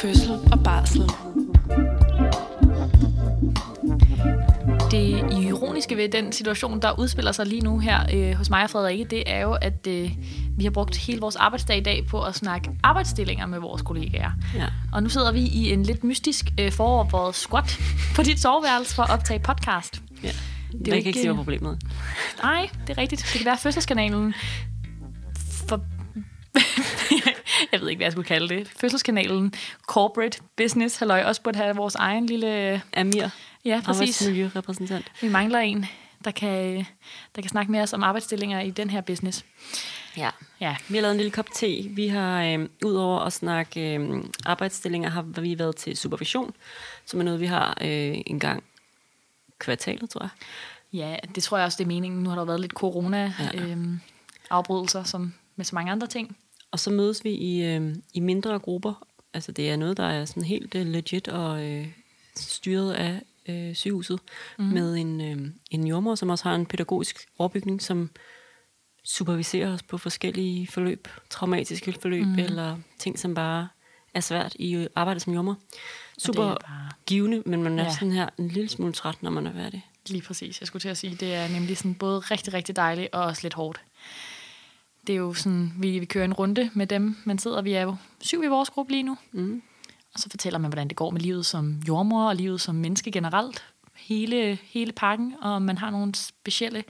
fødsel og barsel. Det ironiske ved den situation, der udspiller sig lige nu her øh, hos mig og Frederikke, det er jo, at øh, vi har brugt hele vores arbejdsdag i dag på at snakke arbejdsstillinger med vores kollegaer. Ja. Og nu sidder vi i en lidt mystisk øh, foroverbøjet squat på dit soveværelse for at optage podcast. ja. Det jeg kan ikke ikke- sige, hvad problemet er. Nej, det er rigtigt. Det kan være at fødselskanalen. jeg ved ikke, hvad jeg skulle kalde det. Fødselskanalen Corporate Business halløj også burde have vores egen lille... Amir, Ja, præcis. arbejdsmiljørepræsentant. Vi mangler en, der kan, der kan snakke med os om arbejdsstillinger i den her business. Ja. Ja, Vi har lavet en lille kop te. Vi har, øh, udover at snakke øh, arbejdsstillinger, har vi været til supervision, som er noget, vi har øh, en gang kvartalet, tror jeg. ja, det tror jeg også, det er meningen. Nu har der været lidt Ja. corona-afbrydelser, som med så mange andre ting. Og så mødes vi i, øh, i mindre grupper. Altså det er noget, der er sådan helt øh, legit og øh, styret af øh, sygehuset. Mm. Med en, øh, en jordmor, som også har en pædagogisk overbygning, som superviserer os på forskellige forløb. Traumatiske forløb mm. eller ting, som bare er svært i arbejdet som jordmor. Super er bare- givende, men man er ja. sådan her en lille smule træt, når man er færdig. Lige præcis. Jeg skulle til at sige, det er nemlig sådan både rigtig, rigtig dejligt og også lidt hårdt. Det er jo sådan, vi, vi kører en runde med dem, man sidder, vi er jo syv i vores gruppe lige nu. Mm. Og så fortæller man, hvordan det går med livet som jordmor og livet som menneske generelt. Hele, hele pakken, og man har nogle specielle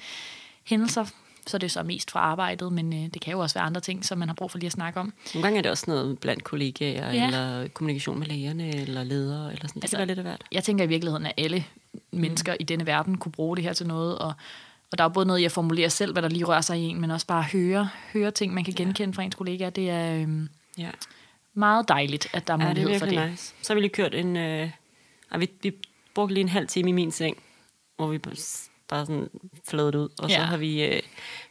hændelser, så er det så mest fra arbejdet, men øh, det kan jo også være andre ting, som man har brug for lige at snakke om. Nogle gange er det også noget blandt kollegaer, Ja. eller kommunikation med lægerne, eller ledere, eller sådan. Det Altså, kan være lidt af hvert. Jeg tænker i virkeligheden, at alle mennesker i denne verden kunne bruge det her til noget, og, og der er både noget i at formulere selv, hvad der lige rører sig i en, men også bare høre, høre ting, man kan genkende fra ens kollegaer. Det er øhm, Ja. meget dejligt, at der er Ja, det er mulighed for det. nice. Så har vi lige kørt en... Øh, vi, vi brugte lige en halv time i min seng, hvor vi bare sådan flødet ud. Og Ja. så har vi øh,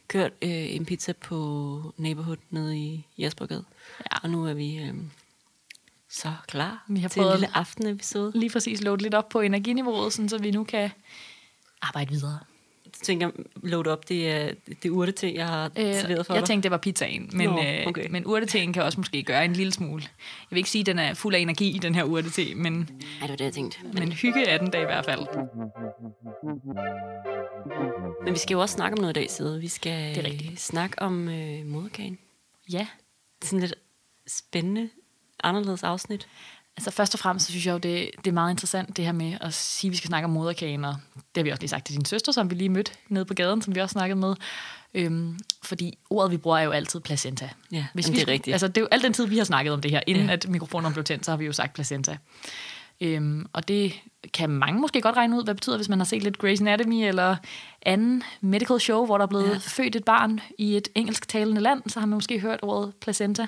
kørt øh, en pizza på Neighborhood nede i Jespergade. Ja. Og nu er vi øh, så klar Vi har til en lille aftenepisode. Lige præcis load lidt op på energiniveauet, sådan, så vi nu kan arbejde videre. Jeg tænker, load op, det er det urte jeg har øh, serveret for jeg dig. tænkte, det var pizzaen, men, Nå, øh, okay. men urteteen kan også måske gøre en lille smule. Jeg vil ikke sige, at den er fuld af energi, den her urtete, men, Ja, det var det, jeg tænkte. men hygge er den da i hvert fald. Men vi skal jo også snakke om noget i dag, Side. Vi skal Det er rigtigt. snakke om øh, moderkagen. Ja, Sådan lidt spændende, anderledes afsnit. Altså først og fremmest, så synes jeg jo, det, det er meget interessant, det her med at sige, at vi skal snakke om moderkagen, og det har vi også lige sagt til din søster, som vi lige mødte nede på gaden, som vi også snakkede med. Øhm, fordi ordet, vi bruger, er jo altid placenta. Ja, jamen, vi det er rigtigt. Altså, det er jo al den tid, vi har snakket om det her, inden ja. At mikrofonen blev tændt, så har vi jo sagt placenta. Øhm, og det kan mange måske godt regne ud, hvad det betyder, hvis man har set lidt Grey's Anatomy eller anden medical show, hvor der er blevet. Ja. født et barn i et engelsktalende land, så har man måske hørt ordet placenta,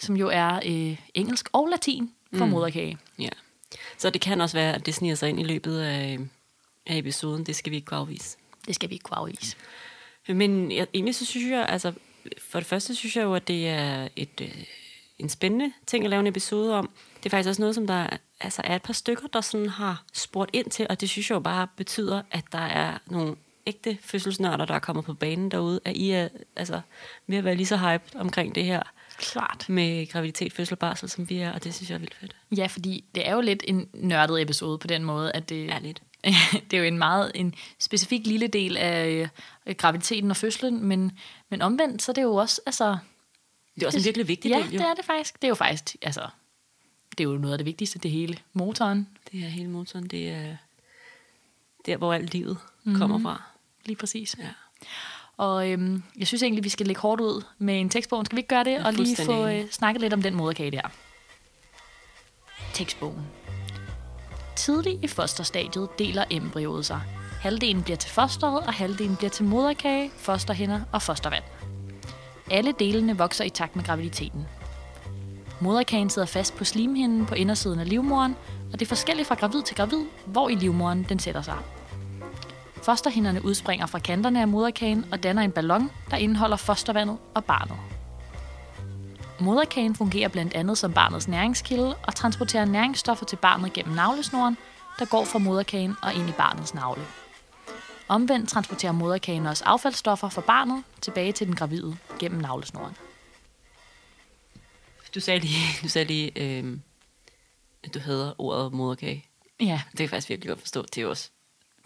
som jo er øh, engelsk og latin for mm. moderkage. Ja. Så det kan også være, at det sniger sig ind i løbet af, af episoden. Det skal vi ikke kunne afvise. Det skal vi ikke kunne afvise. Men jeg, egentlig så synes jeg, altså, for det første synes jeg jo, at det er et, øh, en spændende ting at lave en episode om. Det er faktisk også noget, som der altså, er et par stykker, der sådan har spurgt ind til, og det synes jeg jo bare betyder, at der er nogle ægte fødselsnørder, der er kommet på banen derude, at I er altså, ved at være lige så hyped omkring det her Klart. med graviditet, fødsel og barsel, som vi er, og det synes jeg er vildt fedt. Ja, fordi det er jo lidt en nørdet episode på den måde, at det, Ja, lidt. det er jo en meget en specifik lille del af øh, graviditeten og fødslen, men, men omvendt, så er det jo også, altså... Det er også en virkelig vigtig ja, del, jo. det er det faktisk. Det er jo faktisk, altså... Det er jo noget af det vigtigste, det hele. Motoren, Det er hele motoren, det er der, hvor alt livet mm-hmm. kommer fra. lige præcis. Ja. Og øhm, jeg synes egentlig, vi skal lægge hårdt ud med en tekstbog. Skal vi ikke gøre det? Ja, og lige få øh, snakket lidt om den moderkage der. Tekstbogen. Tidligt i fosterstadiet deler embryoet sig. Halvdelen bliver til fosteret, og halvdelen bliver til moderkage, fosterhinder og fostervand. Alle delene vokser i takt med graviditeten. Moderkagen sidder fast på slimhinden på indersiden af livmoderen, og det er forskelligt fra gravid til gravid, hvor i livmoderen den sætter sig. Fosterhinderne udspringer fra kanterne af moderkagen og danner en ballon, der indeholder fostervandet og barnet. Moderkagen fungerer blandt andet som barnets næringskilde og transporterer næringsstoffer til barnet gennem navlesnoren, der går fra moderkagen og ind i barnets navle. Omvendt transporterer moderkagen også affaldsstoffer fra barnet tilbage til den gravide gennem navlesnoren. Du sagde lige, du sagde lige øh, at du hader ordet moderkage. Ja, Det kan jeg faktisk virkelig godt forstå. Det er jo også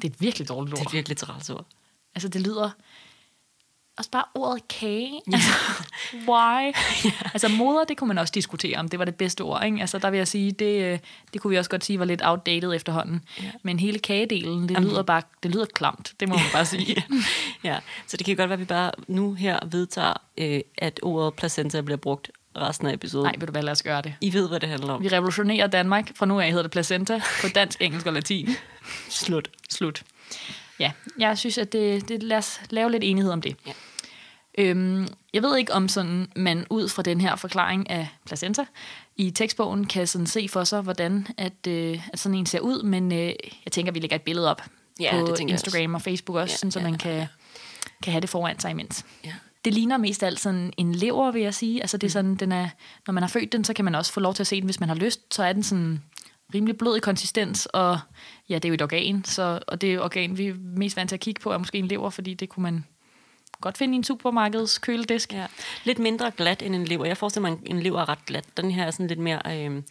det er et virkelig dårligt det ord. er et virkelig træls ord. Altså, det lyder... Også bare ordet kage. Altså, why? Altså, moder, det kunne man også diskutere, om det var det bedste ord. Ikke? Altså, der vil jeg sige, det, øh, det kunne vi også godt sige var lidt outdated efterhånden. Ja. Men hele kagedelen, det Jamen. lyder bare det lyder klamt. Det må man bare sige. Ja, så det kan godt være, at vi bare nu her vedtager, øh, at ordet placenta bliver brugt resten af episoden. Nej, ved du hvad, lad os gøre det. I ved, hvad det handler om. Vi revolutionerer Danmark. Fra nu af hedder det placenta på dansk, engelsk og latin. Slut. Slut. Ja, jeg synes, at det, det lad os lave lidt enighed om det. Ja. Øhm, jeg ved ikke, om sådan, man ud fra den her forklaring af placenta i tekstbogen kan sådan se for sig, hvordan at, øh, at sådan en ser ud, men øh, jeg tænker, vi lægger et billede op Ja, på det Instagram og Facebook også, Ja, sådan, så ja, man ja, kan, kan have det foran sig imens. Ja. Det ligner mest alt sådan en lever, vil jeg sige. Altså Mm. det er sådan, den er, når man har født den, så kan man også få lov til at se den, hvis man har lyst. Så er den sådan rimelig blød i konsistens, og ja, det er jo et organ, så, og det organ, vi er mest vant til at kigge på, er måske en lever, fordi det kunne man godt finde i en supermarkeds køledisk. Ja. Lidt mindre glat end en lever. Jeg forestiller mig, at en lever er ret glat. Den her er sådan lidt mere, øh,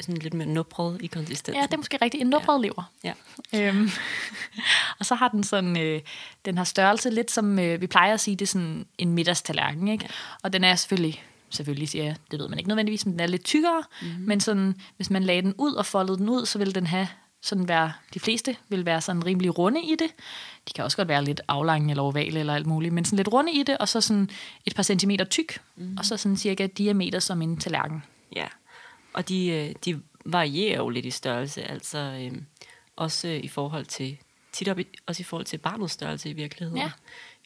sådan lidt mere nubret i konsistensen. Ja, det er måske rigtigt. En nubret ja. lever. Ja. Øhm, og så har den sådan, øh, den har størrelse lidt som, øh, vi plejer at sige, det er sådan en middagstallerken, ikke? Ja. Og den er selvfølgelig, selvfølgelig siger jeg, det ved man ikke nødvendigvis, men den er lidt tykkere, mm-hmm. men sådan, hvis man lagde den ud og foldede den ud, så vil den have sådan være, de fleste vil være sådan rimelig runde i det. De kan også godt være lidt aflange eller ovale eller alt muligt, men sådan lidt runde i det, og så sådan et par centimeter tyk, mm-hmm. og så sådan cirka diameter som en tallerken. Og de, øh, de varierer jo lidt i størrelse, altså øh, også i forhold til, tit op i, også i forhold til barnets størrelse i virkeligheden. Ja.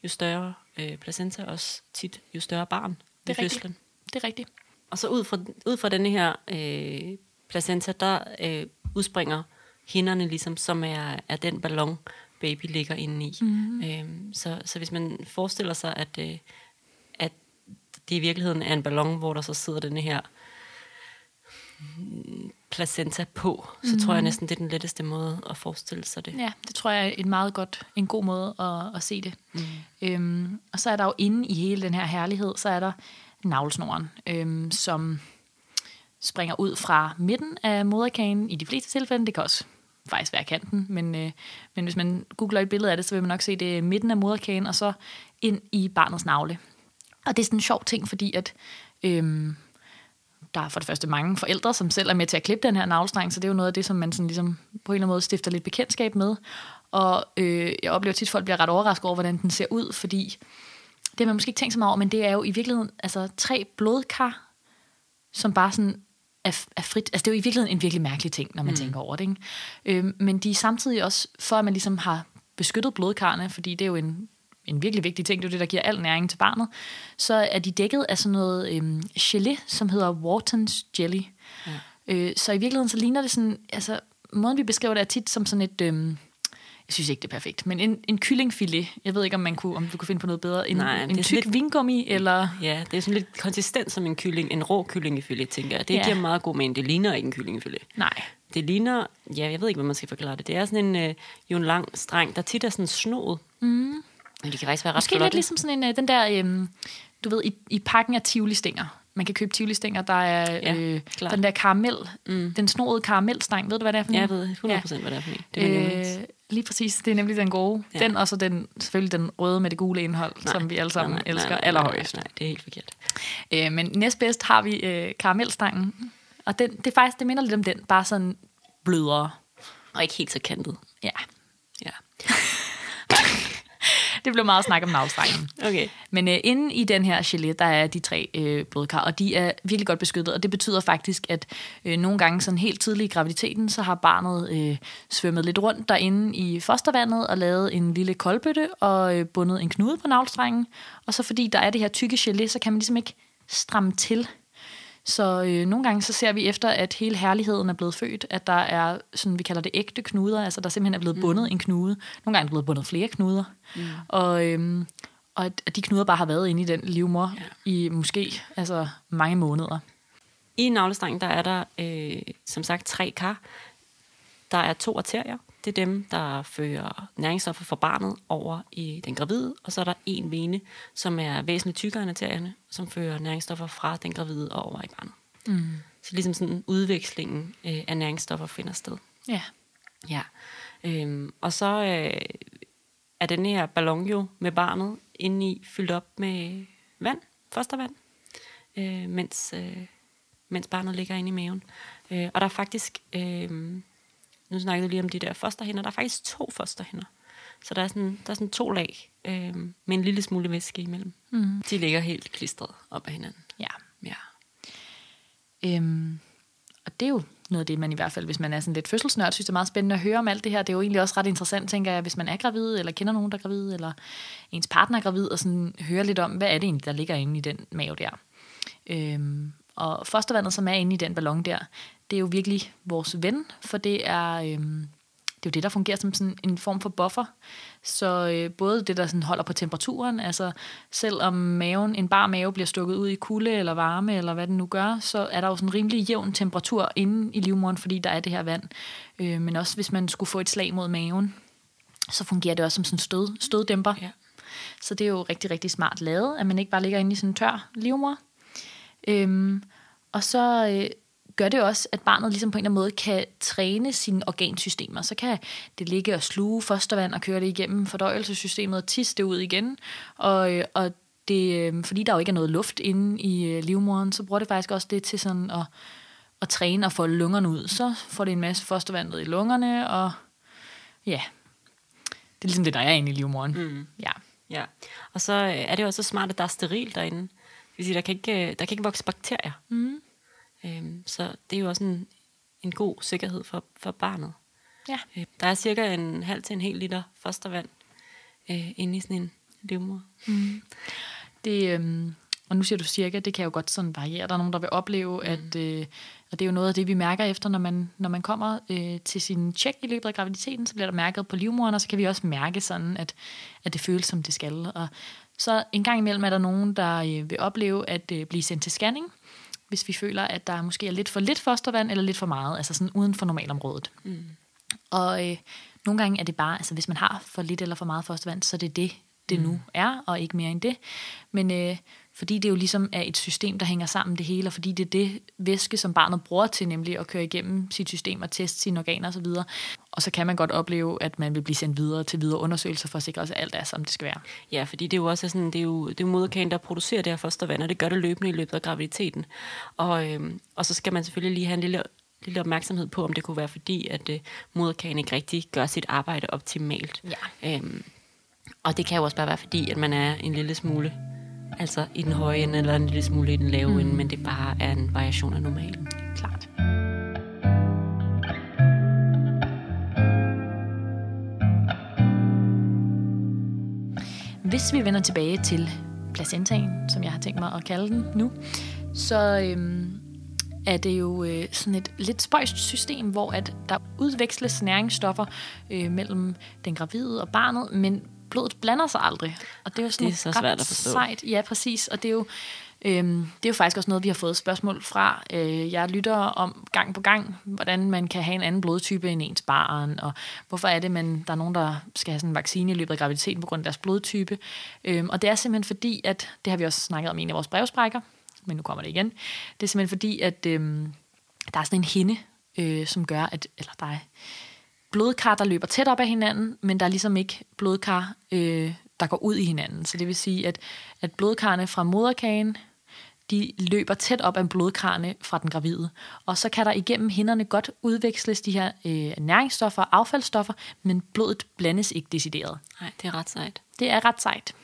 Jo større øh, placenta, også tit jo større barn ved Det er rigtigt. fødslen. Det er rigtigt. Og så ud fra, ud fra denne her øh, placenta, der øh, udspringer hinderne ligesom, som er, er den ballon, baby ligger inde i. Mm-hmm. Øh, så, så hvis man forestiller sig, at, øh, at det i virkeligheden er en ballon, hvor der så sidder denne her mm, placenta på, så mm. tror jeg næsten, det er den letteste måde at forestille sig det. Ja, det tror jeg er en meget godt, en god måde at, at se det. Mm. Øhm, og så er der jo inde i hele den her herlighed, så er der navlesnoren, øhm, som springer ud fra midten af moderkagen i de fleste tilfælde. Det kan også faktisk være kanten, men, øh, men hvis man googler et billede af det, så vil man nok se det midten af moderkagen, og så ind i barnets navle. Og det er sådan en sjov ting, fordi at øhm, der er for det første mange forældre, som selv er med til at klippe den her navlestreng, så det er jo noget af det, som man sådan ligesom på en eller anden måde stifter lidt bekendtskab med. Og øh, jeg oplever tit, at folk bliver ret overrasket over, hvordan den ser ud, fordi det har man måske ikke tænkt så meget over, men det er jo i virkeligheden altså, tre blodkar, som bare sådan er, er frit. Altså det er jo i virkeligheden en virkelig mærkelig ting, når man mm. tænker over det. Ikke? Øh, men de er samtidig også, for at man ligesom har beskyttet blodkarne, fordi det er jo en, en virkelig vigtig ting, det er det, der giver al næring til barnet, så er de dækket af sådan noget øhm, gelé, som hedder Wharton's Jelly. Ja. Øh, så i virkeligheden så ligner det sådan, altså måden vi beskriver det er tit som sådan et, øhm, jeg synes ikke det er perfekt, men en, en kyllingfilet. Jeg ved ikke, om man kunne, om du kunne finde på noget bedre. En, Nej, en tyk sådan vingummi, eller... Ja, det er sådan lidt konsistent som en kylling, en rå kyllingefilet, tænker jeg. Det ja. giver meget god mening. Det ligner ikke en kyllingefilet. Nej, Det ligner, ja, jeg ved ikke, hvad man skal forklare det. Det er sådan en, øh, jo en lang streng, der tit er sådan snoet. Mm. Men de kan faktisk være ret Måske lidt ligesom sådan en, øh, den der, øhm, du ved, i, i pakken af tivoli-stænger. Man kan købe tivoli-stænger, der er Ja, øh, den der karamel, mm. den snoede karamelstang. Ved du, hvad det er for Ja, en? jeg ved 100 procent, hvad det er for en. Det er. Øh, lige præcis, det er nemlig den gode. Ja. Ja. Den og så den, selvfølgelig den røde med det gule indhold, nej, som vi alle sammen nej, nej, elsker nej, allerhøjest. Nej, nej, det er helt forkert. Øh, men næstbedst har vi øh, karamelstangen, og den, det er faktisk, det minder lidt om den, bare sådan blødere. Og ikke helt så kantet. Ja, Ja. det blev meget snak om navlstrengen. Okay. Men øh, inde i den her gelé, der er de tre øh, blodkar, og de er virkelig godt beskyttet, og det betyder faktisk, at øh, nogle gange sådan helt tidligt i graviditeten, så har barnet øh, svømmet lidt rundt derinde i fostervandet og lavet en lille koldbøtte og øh, bundet en knude på navlstrengen. Og så fordi der er det her tykke gelé, så kan man ligesom ikke stramme til. Så øh, nogle gange så ser vi efter, at hele herligheden er blevet født, at der er, sådan vi kalder det ægte knuder, altså der simpelthen er blevet bundet en knude. Nogle gange er der blevet bundet flere knuder. Mm. Og, øhm, og at de knuder bare har været inde i den livmor ja. i måske altså mange måneder. I navlestrengen, der er der, øh, som sagt, tre kar. Der er to arterier, det er dem, der fører næringsstoffer fra barnet over i den gravide, og så er der en vene, som er væsentligt tykkere end arterierne, som fører næringsstoffer fra den gravide og over i barnet. Mm. Så ligesom sådan udvekslingen øh, af næringsstoffer finder sted. Ja. Ja. Øhm, og så øh, er den her ballon jo med barnet indeni fyldt op med vand, fostervand, øh, mens, øh, mens barnet ligger inde i maven. Øh, og der er faktisk, øh, nu snakkede jeg lige om de der fosterhænder, der er faktisk to fosterhænder. Så der er sådan, der er sådan to lag øh, med en lille smule væske imellem. Mm. De ligger helt klistret op ad hinanden. Ja. Ja. Øhm, og det er jo noget af det, man i hvert fald, hvis man er sådan lidt fødselsnørd, synes det er meget spændende at høre om alt det her. Det er jo egentlig også ret interessant, tænker jeg, hvis man er gravid, eller kender nogen, der er gravid, eller ens partner er gravid, og sådan høre lidt om, hvad er det egentlig, der ligger inde i den mave der. Øhm, og fostervandet, som er inde i den ballon der, det er jo virkelig vores ven, for det er, øhm, det er jo det, der fungerer som sådan en form for buffer. Så øh, både det, der sådan holder på temperaturen, altså selvom maven, en bar mave bliver stukket ud i kulde eller varme, eller hvad den nu gør, så er der jo sådan en rimelig jævn temperatur inde i livmoderen, fordi der er det her vand. Øh, men også hvis man skulle få et slag mod maven, så fungerer det også som sådan en stød, støddæmper. Ja. Så det er jo rigtig, rigtig smart lavet, at man ikke bare ligger inde i sådan en tør livmor. Øhm, og så øh, gør det også, at barnet ligesom på en eller anden måde kan træne sine organsystemer. Så kan det ligge og sluge fostervand og køre det igennem fordøjelsessystemet og tisse det ud igen. Og, øh, og det, øh, fordi der jo ikke er noget luft inde i øh, livmoderen, så bruger det faktisk også det til sådan at, at træne og få lungerne ud. Så får det en masse fostervand ned i lungerne, og ja, det er ligesom det, der er inde i livmoderen. Mm. Ja. Ja, og så er det jo også så smart, at der er steril derinde. Det vil sige, der kan ikke, der kan ikke vokse bakterier. Mm. Øhm, så det er jo også en, en god sikkerhed for, for barnet. Ja. Øh, der er cirka en halv til en hel liter fostervand øh, inde i sådan en livmor. Det, øhm, og nu siger du cirka, det kan jo godt sådan variere. Der er nogen, der vil opleve, at, øh, og det er jo noget af det, vi mærker efter, når man, når man kommer øh, til sin tjek i løbet af graviditeten, så bliver der mærket på livmoderen, og så kan vi også mærke sådan, at, at det føles, som det skal. Og så en gang imellem er der nogen, der øh, vil opleve at øh, blive sendt til scanning, hvis vi føler, at der måske er lidt for lidt fostervand, eller lidt for meget, altså sådan uden for normalområdet. Mm. Og øh, nogle gange er det bare, altså hvis man har for lidt eller for meget fostervand, så er det det, det nu er, og ikke mere end det. Men øh, fordi det jo ligesom er et system, der hænger sammen det hele, og fordi det er det væske, som barnet bruger til nemlig at køre igennem sit system og teste sine organer osv., og så kan man godt opleve, at man vil blive sendt videre til videre undersøgelser for at sikre sig, at alt er, som det skal være. Ja, fordi det er jo også sådan, det er jo, det er moderkagen, der producerer det her fostervand, og det gør det løbende i løbet af graviditeten. Og, øhm, og så skal man selvfølgelig lige have en lille, lille opmærksomhed på, om det kunne være fordi, at øh, moderkagen ikke rigtig gør sit arbejde optimalt. Ja. Øhm, og det kan jo også bare være fordi, at man er en lille smule altså i den høje ende, eller en lille smule i den lave mm. ende, men det bare er en variation af normalen. Klart. Hvis vi vender tilbage til placentaen, som jeg har tænkt mig at kalde den nu, så øhm, er det jo øh, sådan et lidt spøjst system, hvor at der udveksles næringsstoffer øh, mellem den gravide og barnet, men blodet blander sig aldrig. Og det er jo sådan Det er så ret svært at forstå. Sejt. Ja, præcis. Og det er jo Øhm, det er jo faktisk også noget, vi har fået spørgsmål fra. Øh, jeg lytter om gang på gang, hvordan man kan have en anden blodtype end ens barn, og hvorfor er det, man, der er nogen, der skal have sådan en vaccine i løbet af graviditeten på grund af deres blodtype. Øhm, og det er simpelthen fordi, at det har vi også snakket om i en af vores brevsprækker, men nu kommer det igen. Det er simpelthen fordi, at øhm, der er sådan en hinde, øh, som gør, at eller der er blodkar, der løber tæt op ad hinanden, men der er ligesom ikke blodkar, øh, der går ud i hinanden. Så det vil sige, at, at blodkarne fra moderkagen, de løber tæt op af blodkarne fra den gravide. Og så kan der igennem hinderne godt udveksles de her øh, næringsstoffer og affaldsstoffer, men blodet blandes ikke decideret. Nej, det er ret sejt. Det er ret sejt.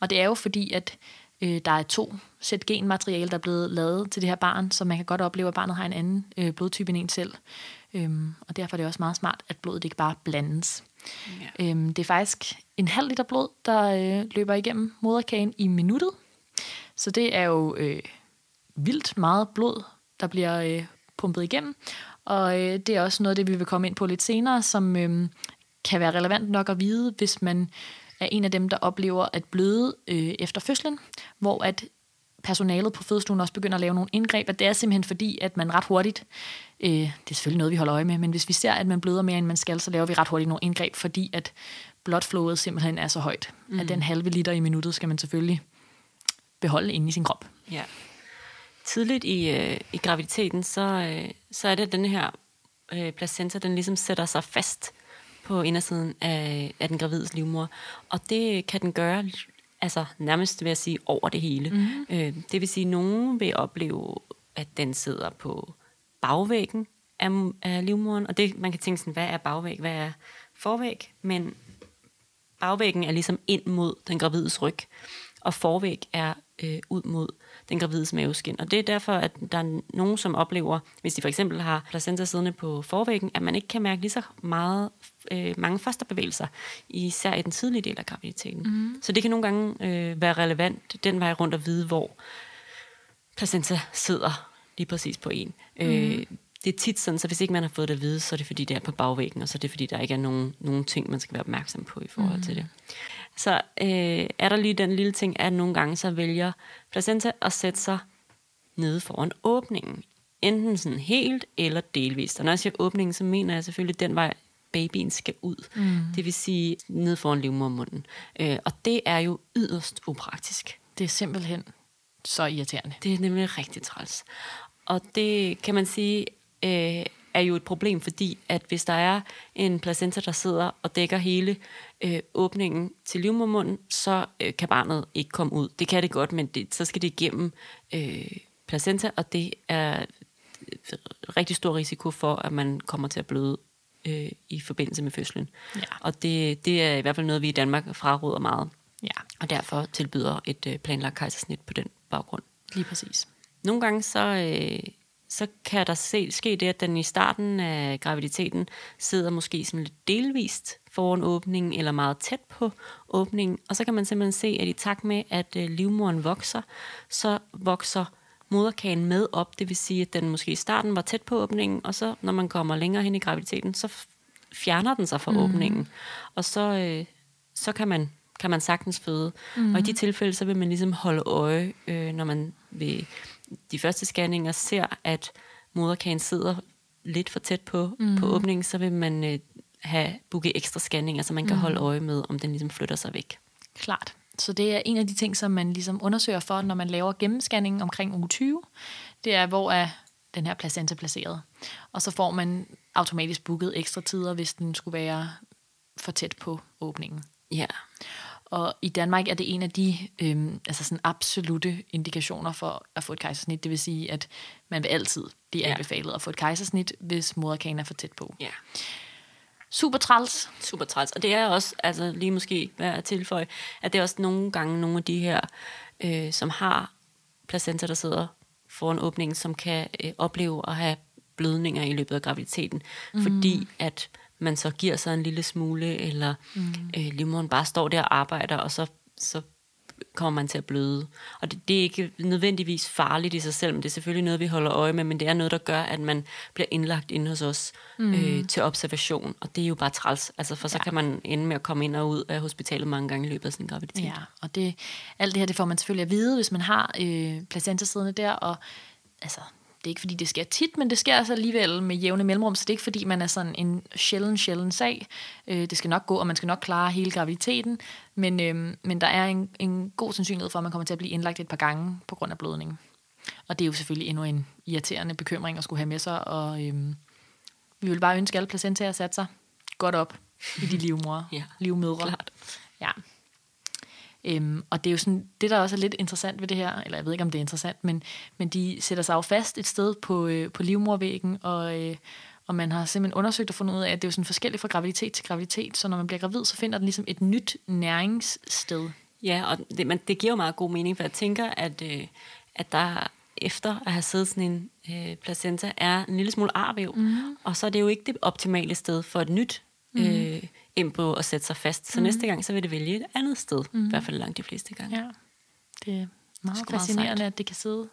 Og det er jo fordi, at øh, der er to sæt genmateriale, der er blevet lavet til det her barn, så man kan godt opleve, at barnet har en anden øh, blodtype end en selv. Øhm, og derfor er det også meget smart, at blodet ikke bare blandes. Ja. Øhm, det er faktisk en halv liter blod, der øh, løber igennem moderkagen i minuttet. Så det er jo øh, vildt meget blod, der bliver øh, pumpet igennem. Og øh, det er også noget af det, vi vil komme ind på lidt senere, som øh, kan være relevant nok at vide, hvis man er en af dem, der oplever at bløde øh, efter fødslen, hvor at personalet på fødestuen også begynder at lave nogle indgreb, at det er simpelthen fordi, at man ret hurtigt, øh, det er selvfølgelig noget, vi holder øje med, men hvis vi ser, at man bløder mere, end man skal, så laver vi ret hurtigt nogle indgreb, fordi at blodflowet simpelthen er så højt, mm. at den halve liter i minuttet skal man selvfølgelig beholde inde i sin krop. Ja. Tidligt i, øh, i graviditeten, så, øh, så er det den her øh, placenta, den ligesom sætter sig fast på indersiden af, af den gravides livmor. Og det kan den gøre altså nærmest vil jeg sige over det hele. Mm-hmm. Øh, det vil sige, at nogen vil opleve, at den sidder på bagvæggen af, af livmoderen. Og det, man kan tænke sådan, hvad er bagvæg, hvad er forvæg? Men bagvæggen er ligesom ind mod den gravides ryg, og forvæg er øh, ud mod den gravides maveskin. Og det er derfor, at der er nogen, som oplever, hvis de for eksempel har placenta siddende på forvæggen, at man ikke kan mærke lige så meget, øh, mange fosterbevægelser, især i den tidlige del af graviditeten. Mm. Så det kan nogle gange øh, være relevant den vej rundt at vide, hvor placenta sidder lige præcis på en. Mm. Øh, det er tit sådan, så hvis ikke man har fået det at vide, så er det fordi, det er på bagvæggen, og så er det fordi, der ikke er nogen, nogen ting, man skal være opmærksom på i forhold mm. til det. Så øh, er der lige den lille ting, at nogle gange så vælger placenta at sætte sig nede foran åbningen. Enten sådan helt eller delvist. Og når jeg siger åbningen, så mener jeg selvfølgelig den vej, babyen skal ud. Mm. Det vil sige nede foran livmormunden. Øh, og det er jo yderst upraktisk. Det er simpelthen så irriterende. Det er nemlig rigtig træls. Og det kan man sige øh, er jo et problem, fordi at hvis der er en placenta, der sidder og dækker hele øh, åbningen til livmormunden, så øh, kan barnet ikke komme ud. Det kan det godt, men det, så skal det igennem øh, placenta, og det er øh, rigtig stor risiko for, at man kommer til at bløde øh, i forbindelse med fødslen. Ja. Og det, det er i hvert fald noget, vi i Danmark fraråder meget. Ja. Og derfor tilbyder et øh, planlagt kejsersnit på den baggrund. Lige præcis. Nogle gange så, øh, så kan der se, ske det, at den i starten af graviditeten sidder måske sådan lidt delvist foran åbningen, eller meget tæt på åbningen, og så kan man simpelthen se, at i takt med, at øh, livmoderen vokser, så vokser moderkagen med op, det vil sige, at den måske i starten var tæt på åbningen, og så når man kommer længere hen i graviditeten, så fjerner den sig fra mm. åbningen, og så, øh, så kan man kan man sagtens føde. Mm. Og i de tilfælde, så vil man ligesom holde øje, øh, når man ved de første scanninger ser, at moderkagen sidder lidt for tæt på, mm. på åbningen, så vil man øh, have booket ekstra scanninger, så man kan mm. holde øje med, om den ligesom flytter sig væk. Klart. Så det er en af de ting, som man ligesom undersøger for, når man laver gennemscanning omkring uge 20. Det er, hvor er den her placenta placeret. Og så får man automatisk booket ekstra tider, hvis den skulle være for tæt på åbningen. Ja. Og i Danmark er det en af de øhm, altså sådan absolute indikationer for at få et kejsersnit. Det vil sige, at man vil altid blive anbefalet at få et kejsersnit, hvis moderkagen er for tæt på. Ja. Super træls. Super træls. Og det er også, altså lige måske hvad at tilføje, at det er også nogle gange nogle af de her, øh, som har placenta, der sidder foran åbningen, som kan øh, opleve at have blødninger i løbet af graviditeten, mm. fordi at man så giver sig en lille smule, eller mm. øh, livmoderen bare står der og arbejder, og så, så kommer man til at bløde. Og det, det er ikke nødvendigvis farligt i sig selv, men det er selvfølgelig noget, vi holder øje med, men det er noget, der gør, at man bliver indlagt inde hos os mm. øh, til observation, og det er jo bare træls, altså, for så ja. kan man ende med at komme ind og ud af hospitalet mange gange i løbet af sin graviditet. Ja, og det, alt det her, det får man selvfølgelig at vide, hvis man har øh, placenta siddende der, og altså, det er ikke fordi, det sker tit, men det sker altså alligevel med jævne mellemrum, så det er ikke fordi, man er sådan en sjælden, sjælden sag. Øh, det skal nok gå, og man skal nok klare hele graviditeten, men, øh, men der er en, en god sandsynlighed for, at man kommer til at blive indlagt et par gange på grund af blødning. Og det er jo selvfølgelig endnu en irriterende bekymring at skulle have med sig, og øh, vi vil bare ønske alle placentaer at sætte sig godt op i de livmor, ja, livmødre. Klart. Ja. Øhm, og det er jo sådan, det der også er lidt interessant ved det her, eller jeg ved ikke om det er interessant, men, men de sætter sig jo fast et sted på, øh, på livmorvæggen, og, øh, og man har simpelthen undersøgt og fundet ud af, at det er jo sådan forskelligt fra graviditet til graviditet, så når man bliver gravid, så finder den ligesom et nyt næringssted. Ja, og det, men det giver jo meget god mening, for jeg tænker, at, øh, at der efter at have siddet sådan en øh, placenta, er en lille smule arvæv, mm. og så er det jo ikke det optimale sted for et nyt mm. øh, embryo at sætte sig fast. Så mm. næste gang, så vil det vælge et andet sted. Mm. I hvert fald langt de fleste gange. Ja, det er meget fascinerende, meget at det kan sidde,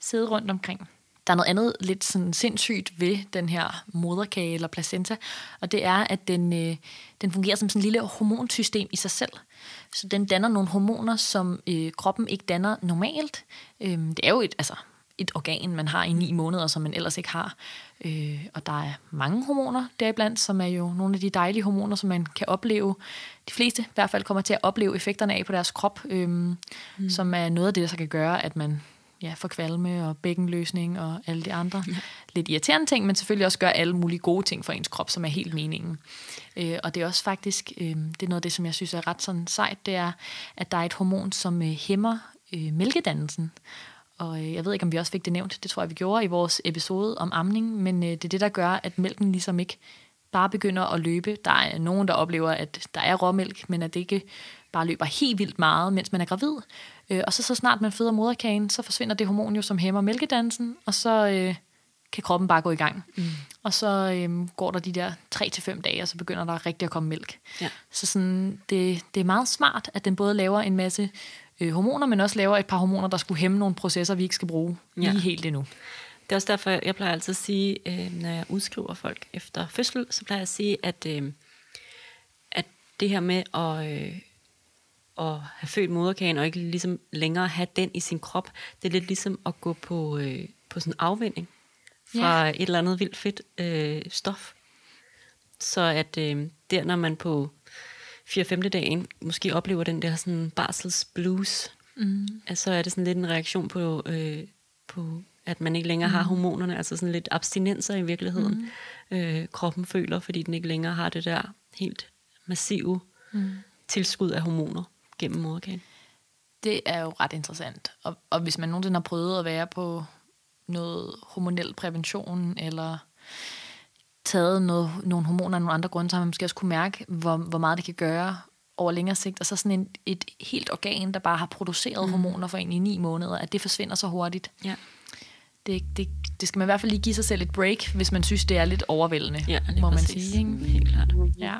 sidde rundt omkring. der er noget andet lidt sådan sindssygt ved den her moderkage eller placenta, og det er, at den, øh, den fungerer som sådan en lille hormonsystem i sig selv. Så den danner nogle hormoner, som øh, kroppen ikke danner normalt. Øh, det er jo et, altså, et organ, man har i ni måneder, som man ellers ikke har. Øh, og der er mange hormoner deriblandt, som er jo nogle af de dejlige hormoner, som man kan opleve. De fleste i hvert fald kommer til at opleve effekterne af på deres krop, øh, mm. som er noget af det, der kan gøre, at man ja, får kvalme og bækkenløsning og alle de andre ja. lidt irriterende ting, men selvfølgelig også gør alle mulige gode ting for ens krop, som er helt meningen. Øh, og det er også faktisk, øh, det er noget af det, som jeg synes er ret sådan sejt, det er, at der er et hormon, som øh, hæmmer øh, mælkedannelsen. Og øh, jeg ved ikke, om vi også fik det nævnt. Det tror jeg, vi gjorde i vores episode om amning. Men øh, det er det, der gør, at mælken ligesom ikke bare begynder at løbe. Der er nogen, der oplever, at der er råmælk, men at det ikke bare løber helt vildt meget, mens man er gravid. Øh, og så, så snart man føder moderkagen, så forsvinder det hormon jo, som hæmmer mælkedansen, og så øh, kan kroppen bare gå i gang. Mm. Og så øh, går der de der 3-5 dage, og så begynder der rigtig at komme mælk. Ja. Så sådan, det, det er meget smart, at den både laver en masse øh, hormoner, men også laver et par hormoner, der skulle hæmme nogle processer, vi ikke skal bruge lige ja. helt endnu. Det er også derfor, jeg plejer altid at sige, øh, når jeg udskriver folk efter fødsel, så plejer jeg at sige, at, øh, at det her med at, øh, at have født moderkagen, og ikke ligesom længere have den i sin krop, det er lidt ligesom at gå på, øh, på sådan en afvinding fra ja. et eller andet vildt fedt øh, stof. Så at øh, der, når man på 4-5. dagen måske oplever den der sådan barsels blues, mm. altså er det sådan lidt en reaktion på, øh, på at man ikke længere mm. har hormonerne, altså sådan lidt abstinenser i virkeligheden, mm. øh, kroppen føler, fordi den ikke længere har det der helt massive mm. tilskud af hormoner gennem moderkagen. Det er jo ret interessant. Og, og hvis man nogensinde har prøvet at være på noget hormonel prævention, eller taget noget, nogle hormoner af nogle andre grunde, så man måske også kunne mærke, hvor, hvor meget det kan gøre over længere sigt. Og så sådan en, et helt organ, der bare har produceret mm. hormoner for en i ni måneder, at det forsvinder så hurtigt. Ja. Det, det, det skal man i hvert fald lige give sig selv et break, hvis man synes, det er lidt overvældende, ja, må man præcis. sige. Ikke? Helt klart. Ja.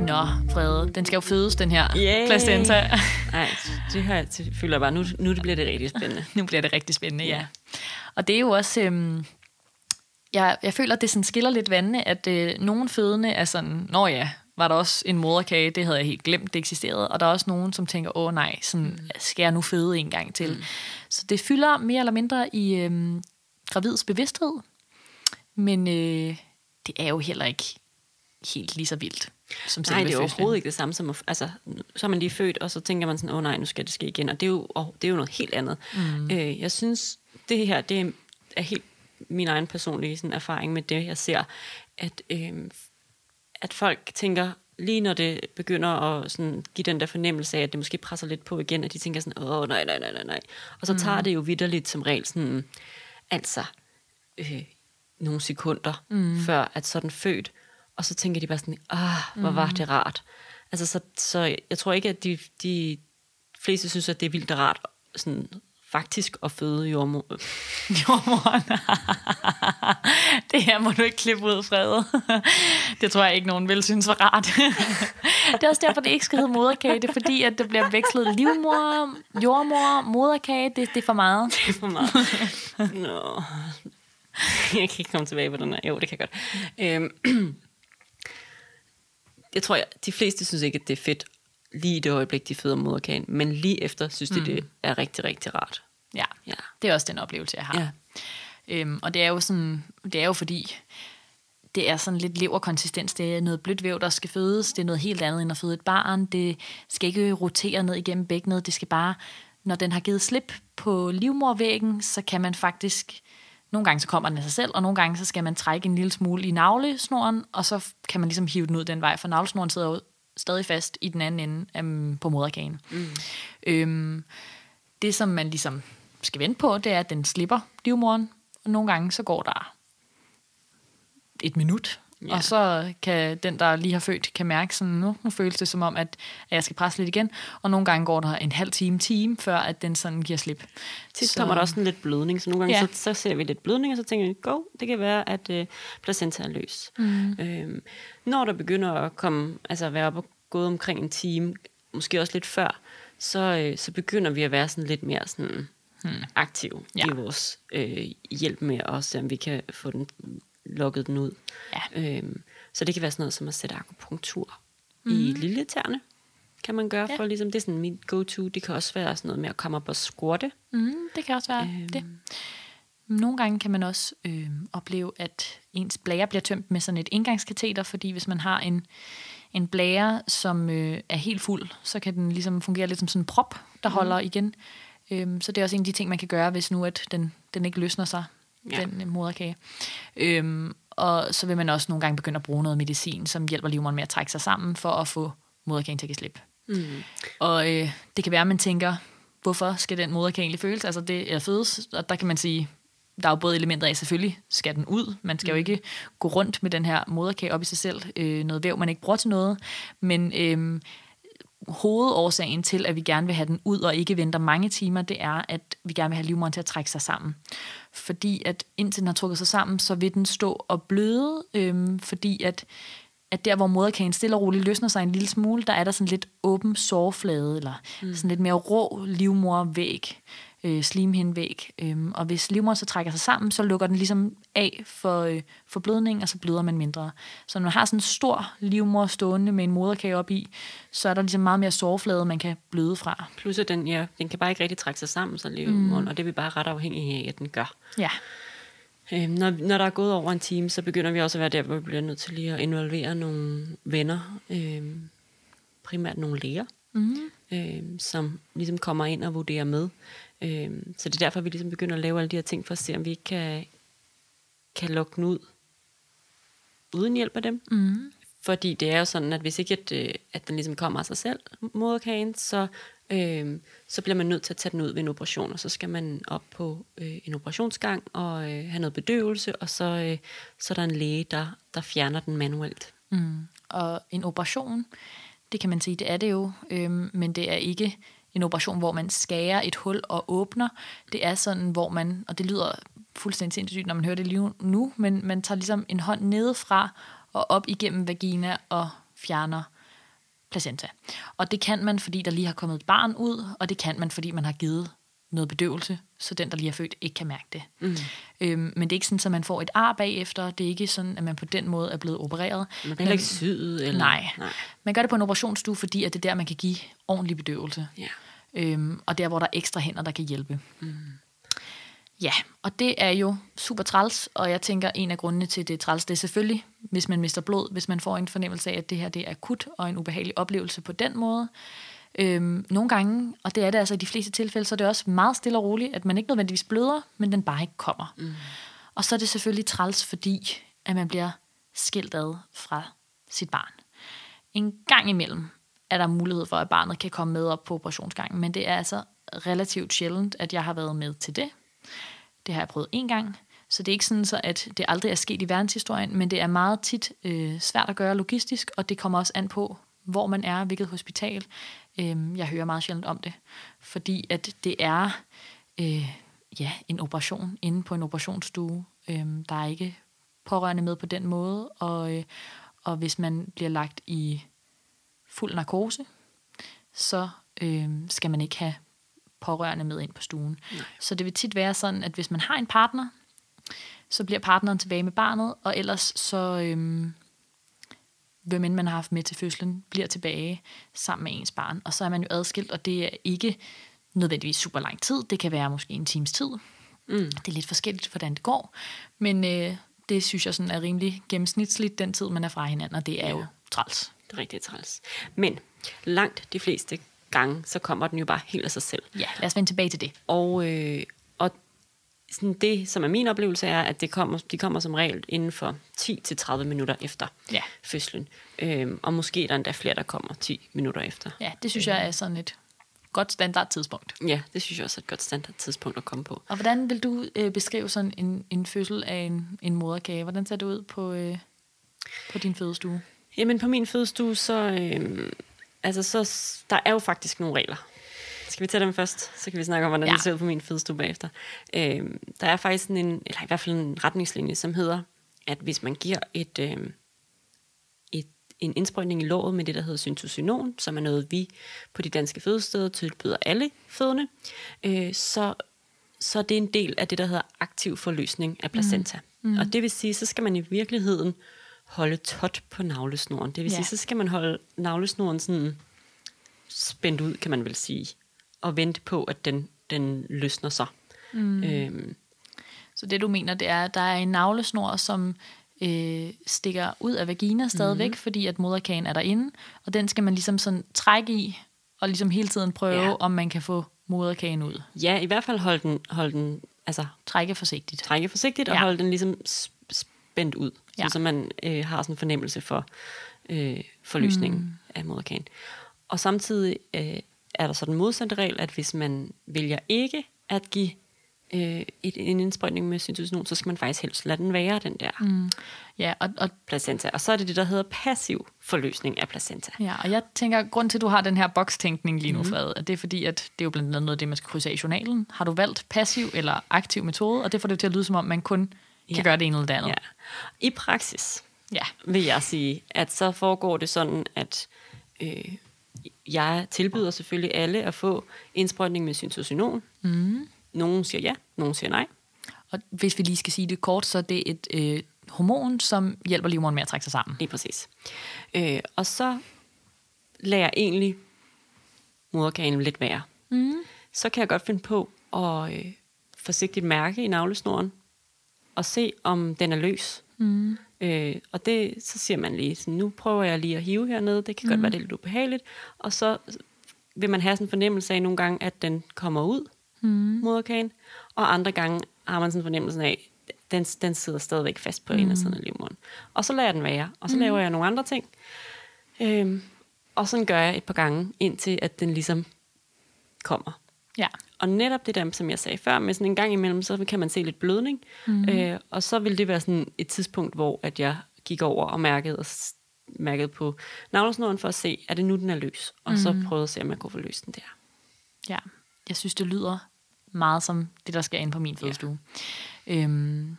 Nå, Frede, den skal jo fødes, den her Yay. placenta. Nej, det her det føler jeg bare, nu, nu bliver det rigtig spændende. nu bliver det rigtig spændende, ja. Og det er jo også... Øhm, jeg, jeg føler, at det sådan skiller lidt vandene, at øh, nogle fødende er sådan, nå ja, var der også en moderkage, det havde jeg helt glemt, det eksisterede. Og der er også nogen, som tænker, åh nej, sådan, mm. skal jeg nu føde en gang til? Mm. Så det fylder mere eller mindre i øhm, gravids bevidsthed, men øh, det er jo heller ikke helt lige så vildt. Som nej, det er overhovedet ikke det samme som, altså, så er man lige født, og så tænker man sådan, åh oh, nej, nu skal det ske igen, og det er jo, oh, det er jo noget helt andet. Mm. Øh, jeg synes, det her, det er helt min egen personlige sådan, erfaring med det, jeg ser, at, øh, at folk tænker, lige når det begynder at sådan, give den der fornemmelse af, at det måske presser lidt på igen, at de tænker sådan, åh nej, nej, nej, nej, nej. Og så mm. tager det jo vidderligt som regel sådan, altså, øh, nogle sekunder, mm. før at sådan født, og så tænker de bare sådan, ah, hvor var det rart. Altså, så, så jeg tror ikke, at de, de fleste synes, at det er vildt rart, sådan faktisk at føde jordmor. Jordmoren. det her må du ikke klippe ud, Frede. det tror jeg ikke, nogen vil synes var rart. det er også derfor, det ikke skal hedde moderkage. Det er fordi, at det bliver vekslet livmor, jordmor, moderkage. Det, det er for meget. Det er for meget. Nå. Jeg kan ikke komme tilbage på den her. Jo, det kan jeg godt. Øhm jeg tror, jeg, de fleste synes ikke, at det er fedt lige i det øjeblik, de føder moderkagen, men lige efter synes de, mm. det er rigtig, rigtig rart. Ja, ja, det er også den oplevelse, jeg har. Ja. Øhm, og det er jo sådan, det er jo fordi, det er sådan lidt leverkonsistens. Det er noget blødt væv, der skal fødes. Det er noget helt andet end at føde et barn. Det skal ikke rotere ned igennem bækkenet. Det skal bare, når den har givet slip på livmorvæggen, så kan man faktisk nogle gange så kommer den af sig selv, og nogle gange så skal man trække en lille smule i navlesnoren, og så kan man ligesom hive den ud den vej, for navlesnoren sidder jo stadig fast i den anden ende um, på moderkagen. Mm. Øhm, det, som man ligesom skal vente på, det er, at den slipper livmoren, og nogle gange så går der et minut, Ja. Og så kan den, der lige har født, kan mærke sådan, nu, nu føles det som om, at, at jeg skal presse lidt igen. Og nogle gange går der en halv time, time, før at den sådan giver slip. Tit så kommer der også en lidt blødning, så nogle gange ja. så, så ser vi lidt blødning, og så tænker vi, go, det kan være, at øh, placenta er løs. Mm. Øhm, når der begynder at komme, altså være op gået omkring en time, måske også lidt før, så, øh, så begynder vi at være sådan lidt mere sådan hmm. aktive ja. i vores øh, hjælp med at se, om vi kan få den lukket den ud. Ja. Øhm, så det kan være sådan noget som at sætte akupunktur mm. i lilletærne, kan man gøre Mhm. Ja. for ligesom, det er sådan mit go-to. Det kan også være sådan noget med at komme op og squatte. Mm, det kan også være øhm. det. Nogle gange kan man også øh, opleve, at ens blære bliver tømt med sådan et indgangskateter, fordi hvis man har en, en blære, som øh, er helt fuld, så kan den ligesom fungere lidt som sådan en prop, der Mhm. holder igen. Øhm, så det er også en af de ting, man kan gøre, hvis nu at den, den ikke løsner sig, ja. Den øh, moderkage. Øhm, og så vil man også nogle gange begynde at bruge noget medicin, som hjælper livmoderen med at trække sig sammen, for at få moderkagen til at give slip. Mm. Og øh, det kan være, at man tænker, hvorfor skal den moderkage egentlig føles? Altså det er fødes, og der kan man sige, der er jo både elementer af, selvfølgelig skal den ud. Man skal jo ikke gå rundt med den her moderkage op i sig selv. Øh, noget væv, man ikke bruger til noget. Men øh, hovedårsagen til, at vi gerne vil have den ud og ikke venter mange timer, det er, at vi gerne vil have livmoderen til at trække sig sammen. Fordi at indtil den har trukket sig sammen, så vil den stå og bløde, øh, fordi at at der, hvor moderkagen stille og roligt løsner sig en lille smule, der er der sådan lidt åben sårflade, eller mm. sådan lidt mere rå livmorvæg, øh, slimhindvæg. Øhm, og hvis livmoderen så trækker sig sammen, så lukker den ligesom af for, øh, for blødning, og så bløder man mindre. Så når man har sådan en stor livmor stående med en moderkage op i, så er der ligesom meget mere sårflade, man kan bløde fra. Plus at den, ja, den kan bare ikke rigtig trække sig sammen, så livmoderen, mm. og det er vi bare ret afhængige af, at den gør. Ja, Øhm, når, når der er gået over en time, så begynder vi også at være der, hvor vi bliver nødt til lige at involvere nogle venner, øhm, primært nogle læger, mm. øhm, som ligesom kommer ind og vurderer med. Øhm, så det er derfor, vi ligesom begynder at lave alle de her ting, for at se, om vi ikke kan, kan lukke den ud uden hjælp af dem. Mm. Fordi det er jo sådan, at hvis ikke at, øh, at den ligesom kommer af sig selv, moderkagen, så, øh, så bliver man nødt til at tage den ud ved en operation, og så skal man op på øh, en operationsgang og øh, have noget bedøvelse, og så, øh, så er der en læge, der, der fjerner den manuelt. Mm. Og en operation, det kan man sige, det er det jo, øhm, men det er ikke en operation, hvor man skærer et hul og åbner. Det er sådan, hvor man, og det lyder fuldstændig sindssygt, når man hører det lige nu, men man tager ligesom en hånd nedefra og op igennem vagina og fjerner placenta. Og det kan man, fordi der lige har kommet et barn ud, og det kan man, fordi man har givet noget bedøvelse, så den, der lige er født, ikke kan mærke det. Mm. Øhm, men det er ikke sådan, at man får et ar bagefter. Det er ikke sådan, at man på den måde er blevet opereret. Man kan ikke syet. Eller, Nej. nej. Man gør det på en operationsstue, fordi at det er der, man kan give ordentlig bedøvelse. Ja. Øhm, og der, hvor der er ekstra hænder, der kan hjælpe. Mm. Ja, og det er jo super træls, og jeg tænker, en af grundene til, det træls, det er selvfølgelig, hvis man mister blod, hvis man får en fornemmelse af, at det her det er akut og en ubehagelig oplevelse på den måde. Øhm, nogle gange, og det er det altså i de fleste tilfælde, så er det også meget stille og roligt, at man ikke nødvendigvis bløder, men den bare ikke kommer. Mm. Og så er det selvfølgelig træls, fordi at man bliver skilt ad fra sit barn. En gang imellem er der mulighed for, at barnet kan komme med op på operationsgangen, men det er altså relativt sjældent, at jeg har været med til det. Det har jeg prøvet en gang, så det er ikke sådan, så at det aldrig er sket i verdenshistorien, men det er meget tit øh, svært at gøre logistisk, og det kommer også an på, hvor man er, hvilket hospital. Øh, jeg hører meget sjældent om det, fordi at det er øh, ja, en operation inde på en operationsstue. Øh, der er ikke pårørende med på den måde, og, øh, og hvis man bliver lagt i fuld narkose, så øh, skal man ikke have pårørende med ind på stuen. Nej. Så det vil tit være sådan, at hvis man har en partner, så bliver partneren tilbage med barnet, og ellers så, øhm, hvem end man har haft med til fødslen, bliver tilbage sammen med ens barn. Og så er man jo adskilt, og det er ikke nødvendigvis super lang tid. Det kan være måske en times tid. Mm. Det er lidt forskelligt, hvordan det går. Men øh, det synes jeg sådan er rimelig gennemsnitsligt, den tid, man er fra hinanden, og det er ja. jo træls. Det er rigtig træls. Men langt de fleste gange, så kommer den jo bare helt af sig selv. Ja, lad os vende tilbage til det. Og, øh, og sådan det, som er min oplevelse, er, at det kommer, de kommer som regel inden for 10-30 minutter efter Ja. fødslen. Øhm, og måske er der endda flere, der kommer 10 minutter efter. Ja, det synes jeg er sådan et godt standardtidspunkt. Ja, det synes jeg også er et godt standardtidspunkt at komme på. Og hvordan vil du øh, beskrive sådan en, en fødsel af en, en moderkage? Hvordan ser det ud på, øh, på din fødestue? Jamen på min fødestue, så, øh, altså, så der er jo faktisk nogle regler. Skal vi tage dem først? Så kan vi snakke om, hvordan Ja. det ser ud på min fødestue bagefter. Øh, der er faktisk en, eller i hvert fald en retningslinje, som hedder, at hvis man giver et, øh, et, en indsprøjtning i låret med det, der hedder syntocinon, som er noget, vi på de danske fødesteder tilbyder alle fødende, øh, så, så det er en del af det, der hedder aktiv forløsning af placenta. Mm. Og det vil sige, så skal man i virkeligheden holde tot på navlesnoren. Det vil Ja. sige, så skal man holde navlesnoren sådan spændt ud, kan man vel sige, og vente på, at den, den løsner sig. Mm. Øhm, Så det du mener, det er, at der er en navlesnor, som øh, stikker ud af vagina stadigvæk, mm-hmm. fordi at moderkagen er derinde, og den skal man ligesom sådan trække i, og ligesom hele tiden prøve, Ja. om man kan få moderkagen ud. ja, i hvert fald holde den, holde den altså, Trække forsigtigt. trække forsigtigt og Ja. holde den ligesom sp- spændt ud. Ja. så man øh, har sådan en fornemmelse for øh, forløsningen mm. af moderkagen. Og samtidig øh, er der så den modsatte regel, at hvis man vælger ikke at give øh, et, en indsprøjtning med syntocinon, så skal man faktisk helst lade den være, den der mm. Ja, og, og, placenta. Og så er det det, der hedder passiv forløsning af placenta. ja, og jeg tænker, grund til, at du har den her bokstænkning lige nu. Frede, at det er fordi, at det er jo blandt andet noget af det, man skal krydse af i journalen. Har du valgt passiv eller aktiv metode, og det får det til at lyde som om, man kun kan Ja. gøre det ene eller det andet. Ja. I praksis, ja. vil jeg sige, at så foregår det sådan, at øh, jeg tilbyder selvfølgelig alle at få indsprøjtning med syntocinon. Mm. Nogle siger ja, nogle siger nej. Og hvis vi lige skal sige det kort, så er det et øh, hormon, som hjælper livmoderen med at trække sig sammen. Lige præcis. Øh, og så lader jeg egentlig moderkagen lidt være. Mm. Så kan jeg godt finde på at øh, forsigtigt mærke i navlesnoren og se, om den er løs. Mm. Øh, og det, så siger man lige, sådan, nu prøver jeg lige at hive hernede, det kan mm. godt være det er lidt ubehageligt. Og så vil man have sådan en fornemmelse af nogle gange, at den kommer ud, mm. moderkagen, og andre gange har man sådan en fornemmelse af, den, den sidder stadigvæk fast på mm. indersiden af livmoderen. Og så lader jeg den være, og så mm. laver jeg nogle andre ting. Øhm, og sådan gør jeg et par gange, indtil at den ligesom kommer. Ja. Og netop det der, som jeg sagde før, med sådan en gang imellem, så kan man se lidt blødning. Mm. Øh, og så vil det være sådan et tidspunkt, hvor at jeg gik over og mærkede, og mærkede på navlesnoren for at se, er det nu, den er løs? Og mm. så prøvede at se, om jeg kunne få løst den der. Ja, jeg synes, det lyder meget som det, der skal ind på min fødestue. Ja. Øhm,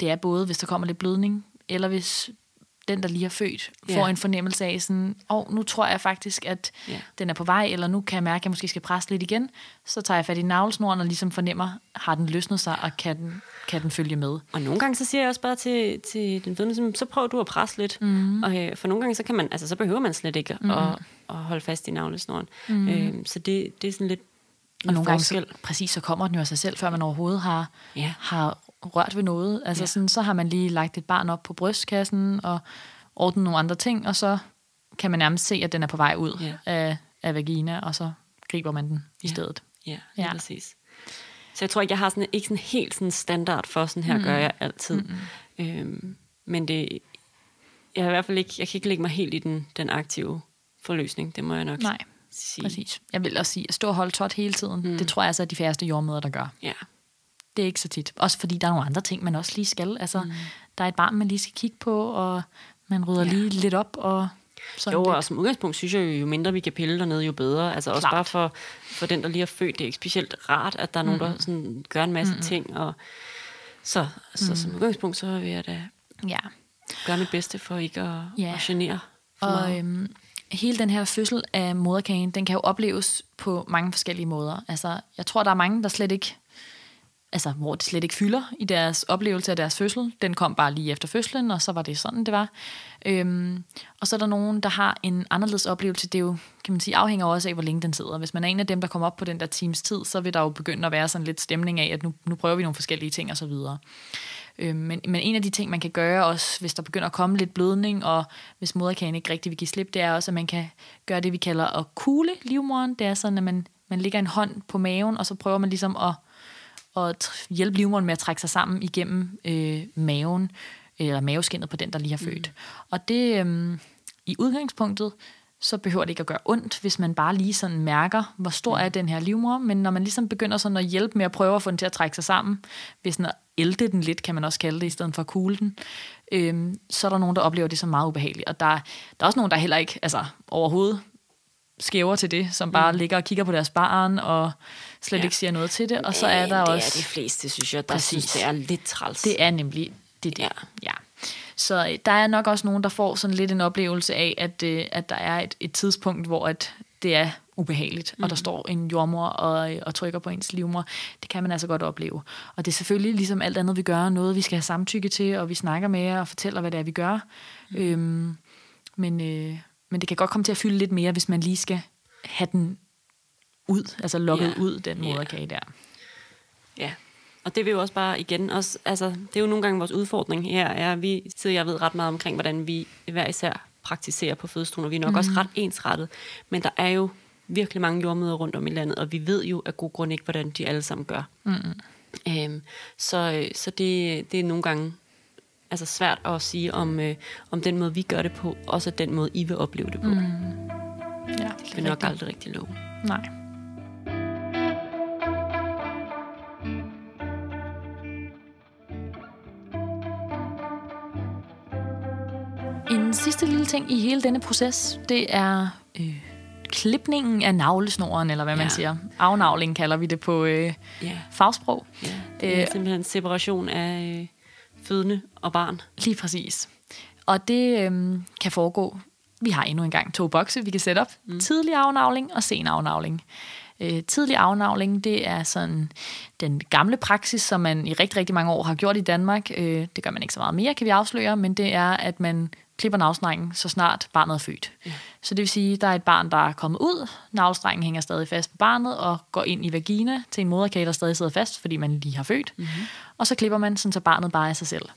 det er både, hvis der kommer lidt blødning, eller hvis den, der lige har født, Ja. får en fornemmelse af sådan, åh, oh, nu tror jeg faktisk, at Ja. den er på vej, eller nu kan jeg mærke, at jeg måske skal presse lidt igen. Så tager jeg fat i navlesnoren og ligesom fornemmer, har den løsnet sig, og kan den, kan den følge med? Og nogle gange så siger jeg også bare til, til den fødende, sådan, så prøv du at presse lidt. Mm. Og, øh, for nogle gange så kan man, altså så behøver man slet ikke mm. at, at holde fast i navlesnoren. Mm. Øh, så det, det er sådan lidt Og nogle gange, forskel. så, præcis, så kommer den jo af sig selv, før man overhovedet har, Ja. har rørt ved noget. Altså Ja. sådan, så har man lige lagt et barn op på brystkassen og ordnet nogle andre ting, og så kan man nærmest se, at den er på vej ud Ja. af, af vagina, og så griber man den i Ja. stedet. Ja, ja. Ja. præcis. Så jeg tror ikke, jeg har sådan, ikke sådan helt sådan standard for, sådan her mm. gør jeg altid. Mm. Øhm, men det, jeg, er i hvert fald ikke, jeg kan ikke lægge mig helt i den, den aktive forløsning, det må jeg nok Nej, sige. præcis. Jeg vil også sige, at stå og holde tot hele tiden, mm. det tror jeg altså er de færreste jordmøder, der gør. Ja, Det er ikke så tit. Også fordi der er nogle andre ting, man også lige skal. Altså, mm. der er et barn, man lige skal kigge på, og man rydder Ja. lige lidt op, og sådan jo, lidt. og som udgangspunkt synes jeg jo, jo mindre vi kan pille dernede, jo bedre. Altså også Klart. bare for, for den, der lige er født, det er ikke specielt rart, at der er nogen, der sådan gør en masse mm. ting. Og, så så som udgangspunkt, så vil jeg da Ja. gøre mit bedste for ikke at, Ja. at genere for Og meget. øhm, hele den her fødsel af moderkagen, den kan jo opleves på mange forskellige måder. Altså, jeg tror, der er mange, der slet ikke, altså, hvor det slet ikke fylder i deres oplevelse af deres fødsel. Den kom bare lige efter fødslen, og så var det sådan, det var. Øhm, og så er der nogen, der har en anderledes oplevelse. Det er jo, kan man sige, afhænger også af, hvor længe den sidder. Hvis man er en af dem, der kommer op på den der times tid, så vil der jo begynde at være sådan lidt stemning af, at nu, nu prøver vi nogle forskellige ting og så videre. Øh, men, men en af de ting, man kan gøre også, hvis der begynder at komme lidt blødning, og hvis moderkagen ikke rigtig vil give slip, det er også, at man kan gøre det, vi kalder at kugle livmoderen. Det er sådan, at man, man lægger en hånd på maven, og så prøver man ligesom at, at hjælpe livmoderen med at trække sig sammen igennem øh, maven, eller maveskinnet på den, der lige har født. Mm. Og det, øh, i udgangspunktet, så behøver det ikke at gøre ondt, hvis man bare lige sådan mærker, hvor stor er den her livmor. Men når man ligesom begynder sådan at hjælpe med at prøve at få den til at trække sig sammen, hvis den at ælte den lidt, kan man også kalde det, i stedet for at kugle den, øhm, så er der nogen, der oplever det som meget ubehageligt. Og der, der er også nogen, der heller ikke altså, overhovedet skæver til det, som bare mm. ligger og kigger på deres barn, og slet Ja. ikke siger noget til det. Og så er der det også... er de fleste, synes jeg, der Præcis. synes, det er lidt træls. Det er nemlig det, det. Ja. Ja. Så øh, der er nok også nogen, der får sådan lidt en oplevelse af, at, øh, at der er et, et tidspunkt, hvor at det er ubehageligt, mm. og der står en jordmor og, og trykker på ens livmor. Det kan man altså godt opleve. Og det er selvfølgelig ligesom alt andet, vi gør, noget vi skal have samtykke til, og vi snakker med jer og fortæller, hvad det er, vi gør. Mm. Øhm, men, øh, men det kan godt komme til at fylde lidt mere, hvis man lige skal have den ud, altså lukket yeah. ud, den moderkage yeah. der. Ja, og det vil jo også bare igen, også, altså, det er jo nogle gange vores udfordring her, er, vi sidder jeg ved ret meget omkring, hvordan vi hver især praktiserer på fødestuen, og vi er nok mm. også ret ensrettet, men der er jo virkelig mange jordmøder rundt om i landet, og vi ved jo af god grund ikke, hvordan de alle sammen gør. Mm. Øhm, så så det, det er nogle gange altså svært at sige, om, øh, om den måde, vi gør det på, også er den måde, I vil opleve det på. Mm. Ja, det kan vi nok aldrig rigtig love. Nej. En sidste lille ting i hele denne proces, det er øh, klipningen af navlesnoren, eller hvad ja. man siger. Afnavling kalder vi det på øh, ja. fagsprog. Ja, det er øh, simpelthen separation af øh, fødende og barn. Lige præcis. Og det øh, kan foregå. Vi har endnu engang to bokse, vi kan sætte op. Mm. Tidlig afnavling og sen afnavling. Øh, tidlig afnavling, det er sådan den gamle praksis, som man i rigtig, rigtig mange år har gjort i Danmark. Øh, det gør man ikke så meget mere, kan vi afsløre, men det er, at man klipper navlstrengen, så snart barnet er født. Ja. Så det vil sige, at der er et barn, der er kommet ud, navlstrengen hænger stadig fast på barnet, og går ind i vagina til en moderkage, der stadig sidder fast, fordi man lige har født. Mm-hmm. Og så klipper man, sådan, så barnet bare er sig selv.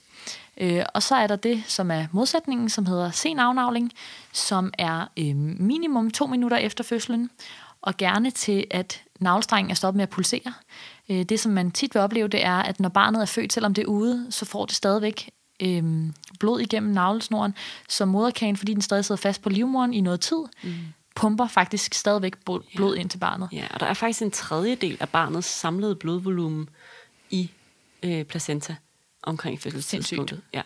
Øh, og så er der det, som er modsætningen, som hedder sen afnavling, som er øh, minimum to minutter efter fødslen, og gerne til, at navlstrengen er stoppet med at pulsere. Øh, det, som man tit vil opleve, det er, at når barnet er født, selvom det er ude, så får det stadigvæk øh, blod igennem navlesnoren, så moderkagen, fordi den stadig sidder fast på livmoderen i noget tid, mm. pumper faktisk stadigvæk blod ja. ind til barnet. Ja, og der er faktisk en tredjedel af barnets samlede blodvolumen i øh, placenta omkring fødselstidspunktet. Ja.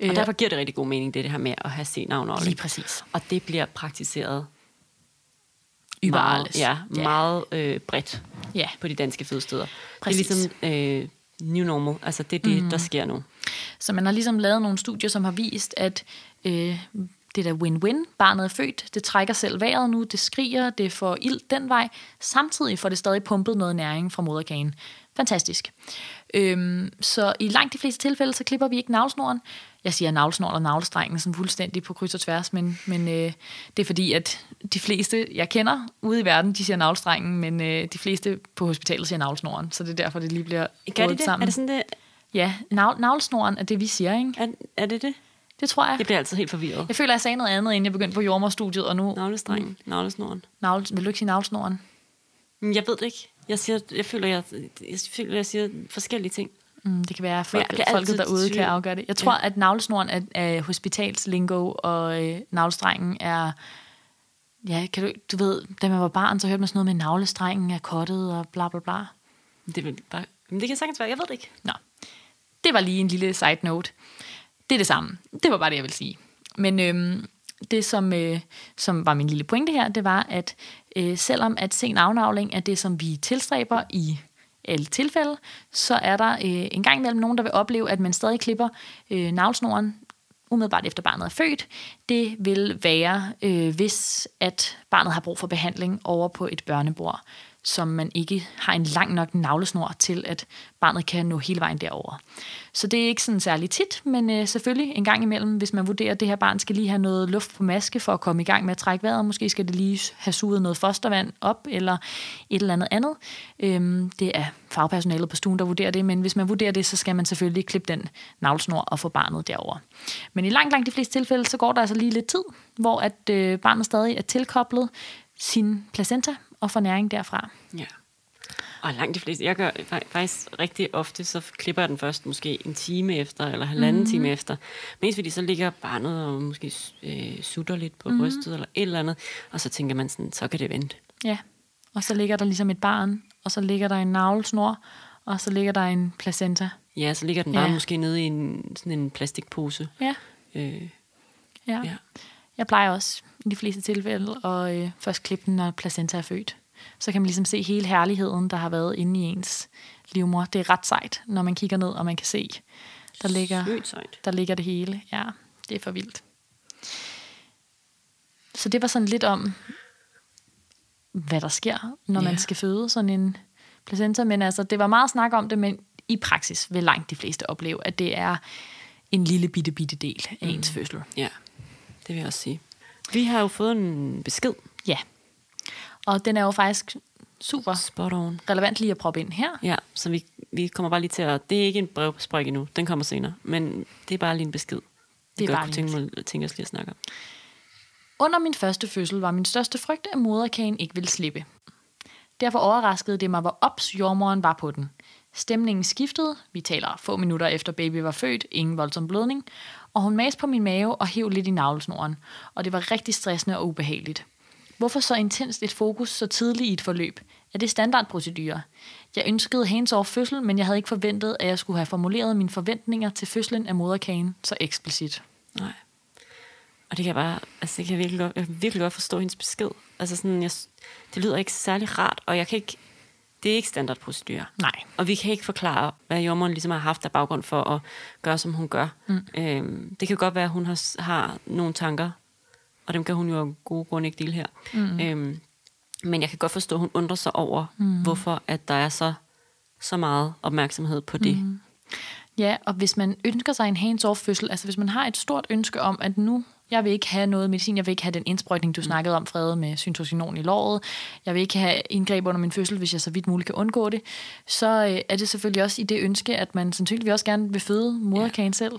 Og øh, derfor giver det rigtig god mening, det, det her med at have senavnavling. Lige præcis. Og det bliver praktiseret meget, ja, ja. meget øh, bredt ja. på de danske fødesteder. Præcis. Det er ligesom øh, new normal. Altså det er det, mm. der sker nu. Så man har ligesom lavet nogle studier, som har vist, at øh, det der win-win, barnet er født, det trækker selv vejret nu, det skriger, det får ild den vej, samtidig får det stadig pumpet noget næring fra moderkagen. Fantastisk. Øhm, så i langt de fleste tilfælde, så klipper vi ikke navlsnoren. Jeg siger navlsnoren og navlestrengen sådan fuldstændig på kryds og tværs, men, men øh, det er fordi, at de fleste, jeg kender ude i verden, de siger navlstrengen, men øh, de fleste på hospitalet siger navlsnoren, så det er derfor, det lige bliver Gør de det? sammen. Er det sådan det? Ja, nav- navlsnoren er det, vi siger, ikke? Er, er det det? Det tror jeg. Jeg bliver altid helt forvirret. Jeg føler, jeg sagde noget andet, inden jeg begyndte på jordmorstudiet, og nu... Navlestrengen, navlesnoren. Navle, vil du ikke sige navlesnoren? Jeg ved det ikke. Jeg, siger, jeg, føler, jeg, jeg føler, jeg siger forskellige ting. Mm, det kan være, at folk, folket derude kan afgøre det. Jeg tror, ja. at navlesnoren er, er hospitalslingo, og øh, navlestrengen er... Ja, kan du, du ved, da man var barn, så hørte man sådan noget med, navlestrengen er kottet og bla bla bla. Det, vil bare, men det kan sagtens være, jeg ved det ikke. Nå, det var lige en lille side note. Det er det samme. Det var bare det, jeg vil sige. Men øhm, det, som, øh, som var min lille pointe her, det var, at øh, selvom at sen afnavling er det, som vi tilstræber i alle tilfælde, så er der øh, en gang imellem nogen, der vil opleve, at man stadig klipper øh, navlsnoren umiddelbart efter barnet er født. Det vil være, øh, hvis at barnet har brug for behandling over på et børnebord som man ikke har en lang nok navlesnor til, at barnet kan nå hele vejen derover. Så det er ikke sådan særlig tit, men øh, selvfølgelig en gang imellem, hvis man vurderer, at det her barn skal lige have noget luft på maske for at komme i gang med at trække vejret, måske skal det lige have suget noget fostervand op, eller et eller andet andet. Øhm, det er fagpersonalet på stuen, der vurderer det, men hvis man vurderer det, så skal man selvfølgelig klippe den navlesnor og få barnet derover. Men i langt, langt de fleste tilfælde, så går der altså lige lidt tid, hvor at øh, barnet stadig er tilkoblet sin placenta, og få næring derfra. Ja. Og langt de fleste, jeg gør faktisk rigtig ofte, så klipper jeg den først måske en time efter, eller halvanden mm-hmm. time efter. Mest fordi så ligger barnet og måske øh, sutter lidt på mm-hmm. brystet, eller et eller andet, og så tænker man sådan, så kan det vente. Ja, og så ligger der ligesom et barn, og så ligger der en navlesnor, og så ligger der en placenta. Ja, så ligger den bare ja. måske nede i en, sådan en plastikpose. Ja. Øh, ja. ja. Jeg plejer også i de fleste tilfælde at øh, først klippe den, når placenta er født. Så kan man ligesom se hele herligheden, der har været inde i ens livmor. Det er ret sejt, når man kigger ned, og man kan se Der ligger, der ligger det hele. Ja, det er for vildt. Så det var sådan lidt om, hvad der sker, når Ja. man skal føde sådan en placenta. Men altså, det var meget snak om det, men i praksis vil langt de fleste opleve, at det er en lille bitte, bitte del af ens fødsel. Ja, det vil jeg også sige. Vi har jo fået en besked. Ja. Og den er jo faktisk super Spot on. relevant lige at proppe ind her. Ja, så vi, vi kommer bare lige til at... Det er ikke en brevspræk endnu, den kommer senere. Men det er bare lige en besked. Det er bare tænke, mig, tænke os lige at snakke om. Under min første fødsel var min største frygt, at moderkagen ikke ville slippe. Derfor overraskede det mig, hvor ops jordmoren var på den. Stemningen skiftede, vi taler få minutter efter baby var født, ingen voldsom blødning, og hun mas på min mave og hæv lidt i navlesnoren, og det var rigtig stressende og ubehageligt. Hvorfor så intenst et fokus så tidligt i et forløb? Er det standardprocedurer? Jeg ønskede hands off fødsel, men jeg havde ikke forventet, at jeg skulle have formuleret mine forventninger til fødslen af moderkagen så eksplicit. Nej. Og det kan jeg bare, altså det kan jeg virkelig godt, jeg kan virkelig godt forstå hendes besked. Altså sådan, jeg, det lyder ikke særlig rart, og jeg kan ikke, det er ikke standardprocedur. Nej. Og vi kan ikke forklare, hvad jordmoren ligesom har haft af baggrund for at gøre, som hun gør. Mm. Øhm, det kan godt være, at hun har, har nogle tanker, og dem kan hun jo af gode grunde ikke dele her. Mm. Øhm, men jeg kan godt forstå, at hun undrer sig over, mm. hvorfor at der er så, så meget opmærksomhed på det. Mm. Ja, og hvis man ønsker sig en hands-off fødsel, altså hvis man har et stort ønske om, at nu, jeg vil ikke have noget medicin, jeg vil ikke have den indsprøjtning, du snakkede om, Frede, med syntocinon i låret, jeg vil ikke have indgreb under min fødsel, hvis jeg så vidt muligt kan undgå det, så øh, er det selvfølgelig også i det ønske, at man sandsynligvis også gerne vil føde moderkagen selv.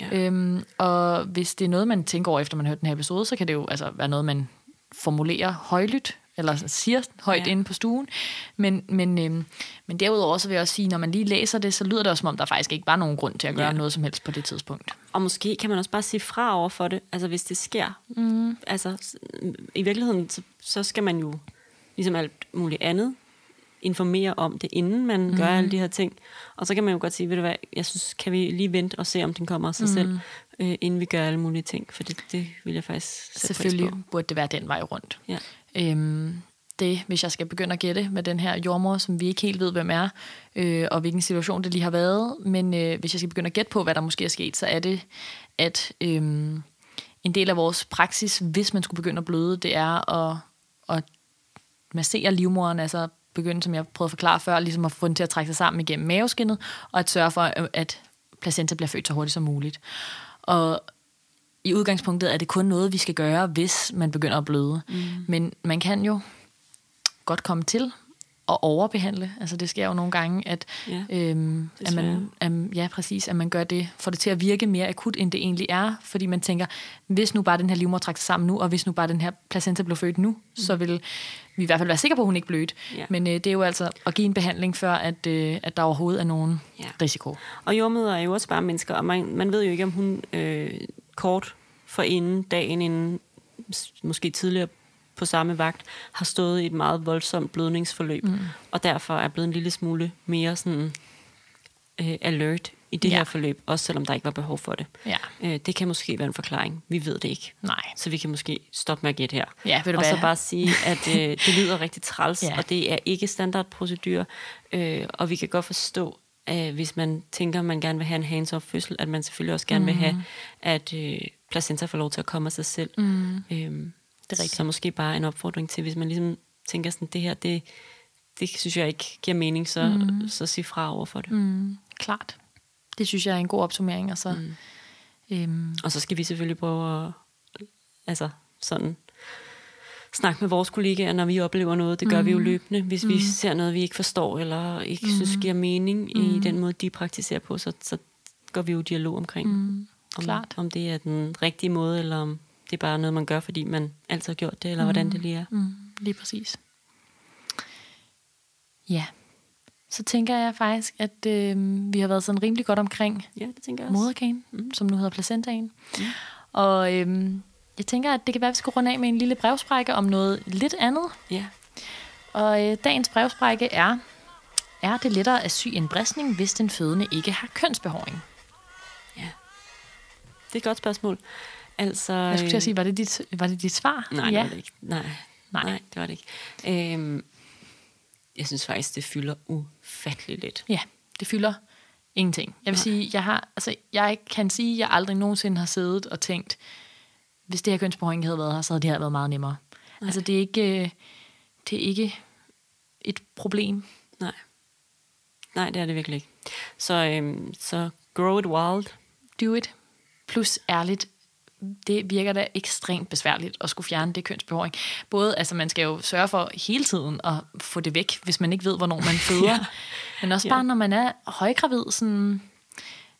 Ja. Øhm, og hvis det er noget, man tænker over, efter man har hørt den her episode, så kan det jo altså være noget, man formulerer højlydt, eller siger højt Ja. inde på stuen. Men, men, øhm, men derudover så vil jeg også sige, når man lige læser det, så lyder det også, som om der faktisk ikke var nogen grund til at gøre Ja. noget som helst på det tidspunkt. Og måske kan man også bare sige fra over for det, altså hvis det sker. Mm. Altså i virkeligheden, så, så skal man jo, ligesom alt muligt andet, informere om det, inden man mm. gør alle de her ting. Og så kan man jo godt sige, ved du hvad, jeg synes, kan vi lige vente og se, om den kommer af sig mm. selv, øh, inden vi gør alle mulige ting. For det, det vil jeg faktisk sætte pris Selvfølgelig på. burde det være den vej rundt. Ja. Øhm, det, hvis jeg skal begynde at gætte med den her jordmor, som vi ikke helt ved, hvem er, øh, og hvilken situation det lige har været, men øh, hvis jeg skal begynde at gætte på, hvad der måske er sket, så er det, at øh, en del af vores praksis, hvis man skulle begynde at bløde, det er at, at massere livmoderen, altså begynde, som jeg prøvede at forklare før, ligesom at få den til at trække sig sammen igennem maveskinnet, og at sørge for, at placenta bliver født så hurtigt som muligt. Og i udgangspunktet er det kun noget, vi skal gøre, hvis man begynder at bløde. Mm. Men man kan jo godt komme til at overbehandle. Altså det sker jo nogle gange, at, Ja, øhm, at man, at, ja, præcis, at man gør det, får det til at virke mere akut, end det egentlig er. Fordi man tænker, hvis nu bare den her livmor trækker sig sammen nu, og hvis nu bare den her placenta blev født nu, mm. så vil vi i hvert fald være sikre på, at hun ikke blødt. Ja. Men øh, det er jo altså at give en behandling, før at, øh, at der overhovedet er nogen ja. risiko. Og jordmøder er jo også bare mennesker, og man, man ved jo ikke, om hun øh, kort for inden, dagen inden, måske tidligere på samme vagt, har stået i et meget voldsomt blødningsforløb, mm. og derfor er blevet en lille smule mere sådan øh, alert i det ja. Her forløb, også selvom der ikke var behov for det. Ja, Øh, det kan måske være en forklaring. Vi ved det ikke. nej. Så vi kan måske stoppe med at gætte her. Ja, ved du og så bare sige, at øh, det lyder rigtig træls. Ja. og det er ikke standardprocedur. Øh, og vi kan godt forstå, at hvis man tænker, at man gerne vil have en hands-off fødsel, at man selvfølgelig også gerne mm. vil have, at øh, placenta får lov til at komme af sig selv. Mm. Øhm, Det er rigtigt. Så måske bare en opfordring til, hvis man ligesom tænker sådan, det her, det, det synes jeg ikke giver mening, så, mm. så sig fra over for det. Mm, klart. Det synes jeg er en god opsummering. Altså, mm. øhm, Og så skal vi selvfølgelig prøve at altså, sådan, snakke med vores kollegaer, når vi oplever noget. Det gør mm. vi jo løbende. Hvis mm. vi ser noget, vi ikke forstår, eller ikke mm. synes giver mening mm. i den måde, de praktiserer på, så, så går vi jo i dialog omkring, mm. om, Klart. om det er den rigtige måde, eller om det er bare noget, man gør, fordi man altid har gjort det, eller mm. hvordan det lige er. mm, lige præcis. Ja. Så tænker jeg faktisk, at øh, vi har været sådan rimelig godt omkring Ja, det tænker jeg også. moderkagen, mm. som nu hedder placentaen. Mm. Og øh, jeg tænker, at det kan være, at vi skal runde af med en lille brevsprække om noget lidt andet. Ja. Og øh, dagens brevsprække er, er det lettere at sy en bristning, hvis den fødende ikke har kønsbehåring? Det er et godt spørgsmål. Altså, Jeg skulle til at sige, var det dit, var det dit svar? Nej, ja. det var det ikke. Nej, nej. Nej. det var det ikke. Øhm, jeg synes faktisk, det fylder ufattelig lidt. Ja, det fylder Ingenting. Jeg vil Nej. sige, jeg har, altså, jeg kan sige, at jeg aldrig nogensinde har siddet og tænkt, hvis det her kønsbehåring ikke havde været her, så havde det her været meget nemmere. Nej. Altså, det er ikke, øh, det er ikke et problem. Nej. Nej, det er det virkelig ikke. Så, øhm, så grow it wild. Do it. Plus ærligt, det virker da ekstremt besværligt at skulle fjerne det kønsbehåring. Både, altså man skal jo sørge for hele tiden at få det væk, hvis man ikke ved, hvornår man føder. ja. Men også bare, når man er højgravid, sådan...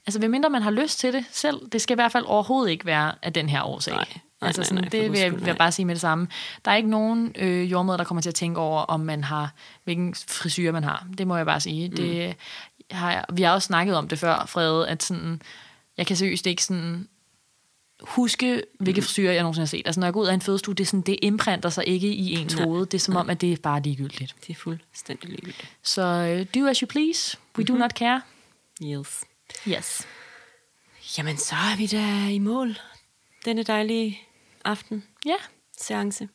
Altså, mindre man har lyst til det selv, det skal i hvert fald overhovedet ikke være af den her årsag. Nej. Nej, altså nej, sådan, nej, for det vil jeg, vil jeg nej. bare sige med det samme. Der er ikke nogen øh, jordmøder, der kommer til at tænke over, om man har, hvilken frisyr man har. Det må jeg bare sige. Mm. Det har jeg, vi har også snakket om det før, Frede, at sådan, jeg kan seriøst ikke sådan huske, hvilke Mm. frisyrer jeg nogensinde har set. Altså, når jeg går ud af en fødestue, det, er sådan, det imprinter sig ikke i ens Nej. hoved. Det er som om, at det er bare ligegyldigt. Det er fuldstændig ligegyldigt. Så øh, do as you please. We Mhm. do not care. Yes. Yes. Jamen, så er vi da i mål. Denne dejlige aften Ja, seance.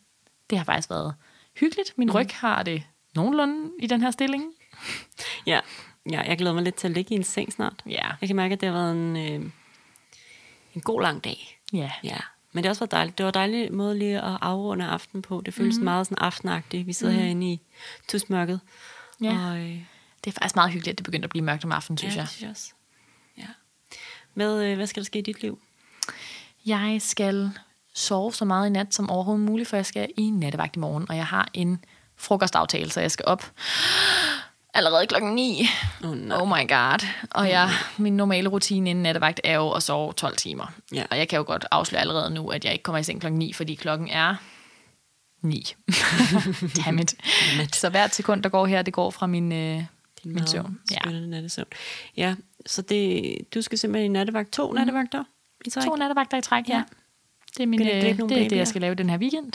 det har faktisk været hyggeligt. Min ryg har det nogenlunde i den her stilling. Ja. ja, jeg glæder mig lidt til at ligge i en seng snart. Ja. Jeg kan mærke, at det har været en, øh, en god lang dag. Ja. Ja, men det har også været dejligt. Det var en dejlig måde lige at afrunde aften på. Det føles mm-hmm. meget sådan aftenagtigt. Vi sidder mm-hmm. herinde i tusmørket. Ja. Og, øh, Det er faktisk meget hyggeligt, at det begynder at blive mørkt om aftenen, synes ja, jeg. det synes jeg også. Med, øh, hvad skal der ske i dit liv? Jeg skal sove så meget i nat som overhovedet muligt, for jeg skal i nattevagt i morgen, og jeg har en frokostaftale, så jeg skal op allerede klokken 9. Åh, nej. Oh my god. Og jeg, min normale rutine inden nattevagt er jo at sove 12 timer. Ja. Og jeg kan jo godt afsløre allerede nu, at jeg ikke kommer i seng klokken 9, fordi klokken er 9. Dammit. Så hvert sekund, der går her, det går fra min, øh, min Meget søvn. Ja. Spændende nattesøvn. Ja, så det, du skal simpelthen i nattevagt. To nattevagter i træk. To nattevagter i træk, ja. Ja. Det er, min, det øh, det, er det, jeg skal lave den her weekend.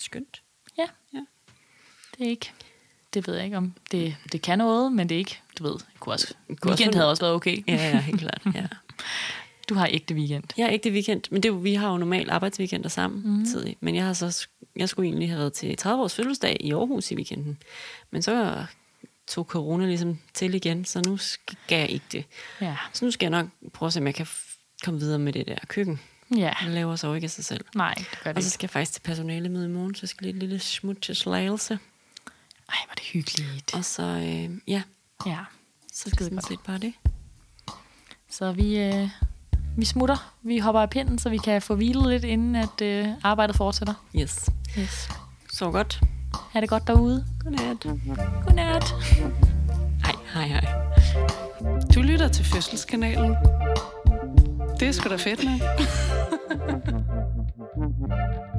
Skønt. Ja. Ja. Det er ikke... Det ved jeg ikke, om det, det kan noget, men det er ikke... Du ved, kunne også, kunne også weekend være havde også været okay. Ja, ja, helt klart. Ja. Du har ægte weekend. Jeg ikke det weekend, men det, vi har jo normalt arbejdsweekender sammen mm. tidlig. Men jeg har så jeg skulle egentlig have været til 30 års fødselsdag i Aarhus i weekenden. Men så tog corona ligesom til igen, så nu skal jeg ikke det. Ja. Så nu skal jeg nok prøve at se, om jeg kan komme videre med det der køkken. Ja. Det laver så ikke af sig selv. Nej, det gør det Og så skal jeg faktisk til personalemøde i morgen, så jeg skal lige et lille smut til slagelse. Ej, hvor er det hyggeligt. Og så, øh, ja, Ja. så skal sådan set bare det. Så vi, øh, vi smutter. Vi hopper af pinden, så vi kan få hvilet lidt, inden at øh, arbejdet fortsætter. Yes. Yes. Så godt. Ha' det godt derude. Godnat. Godnat. Hej, hej, hej. Du lytter til Fødselskanalen. Det er sgu da fedt, ikke?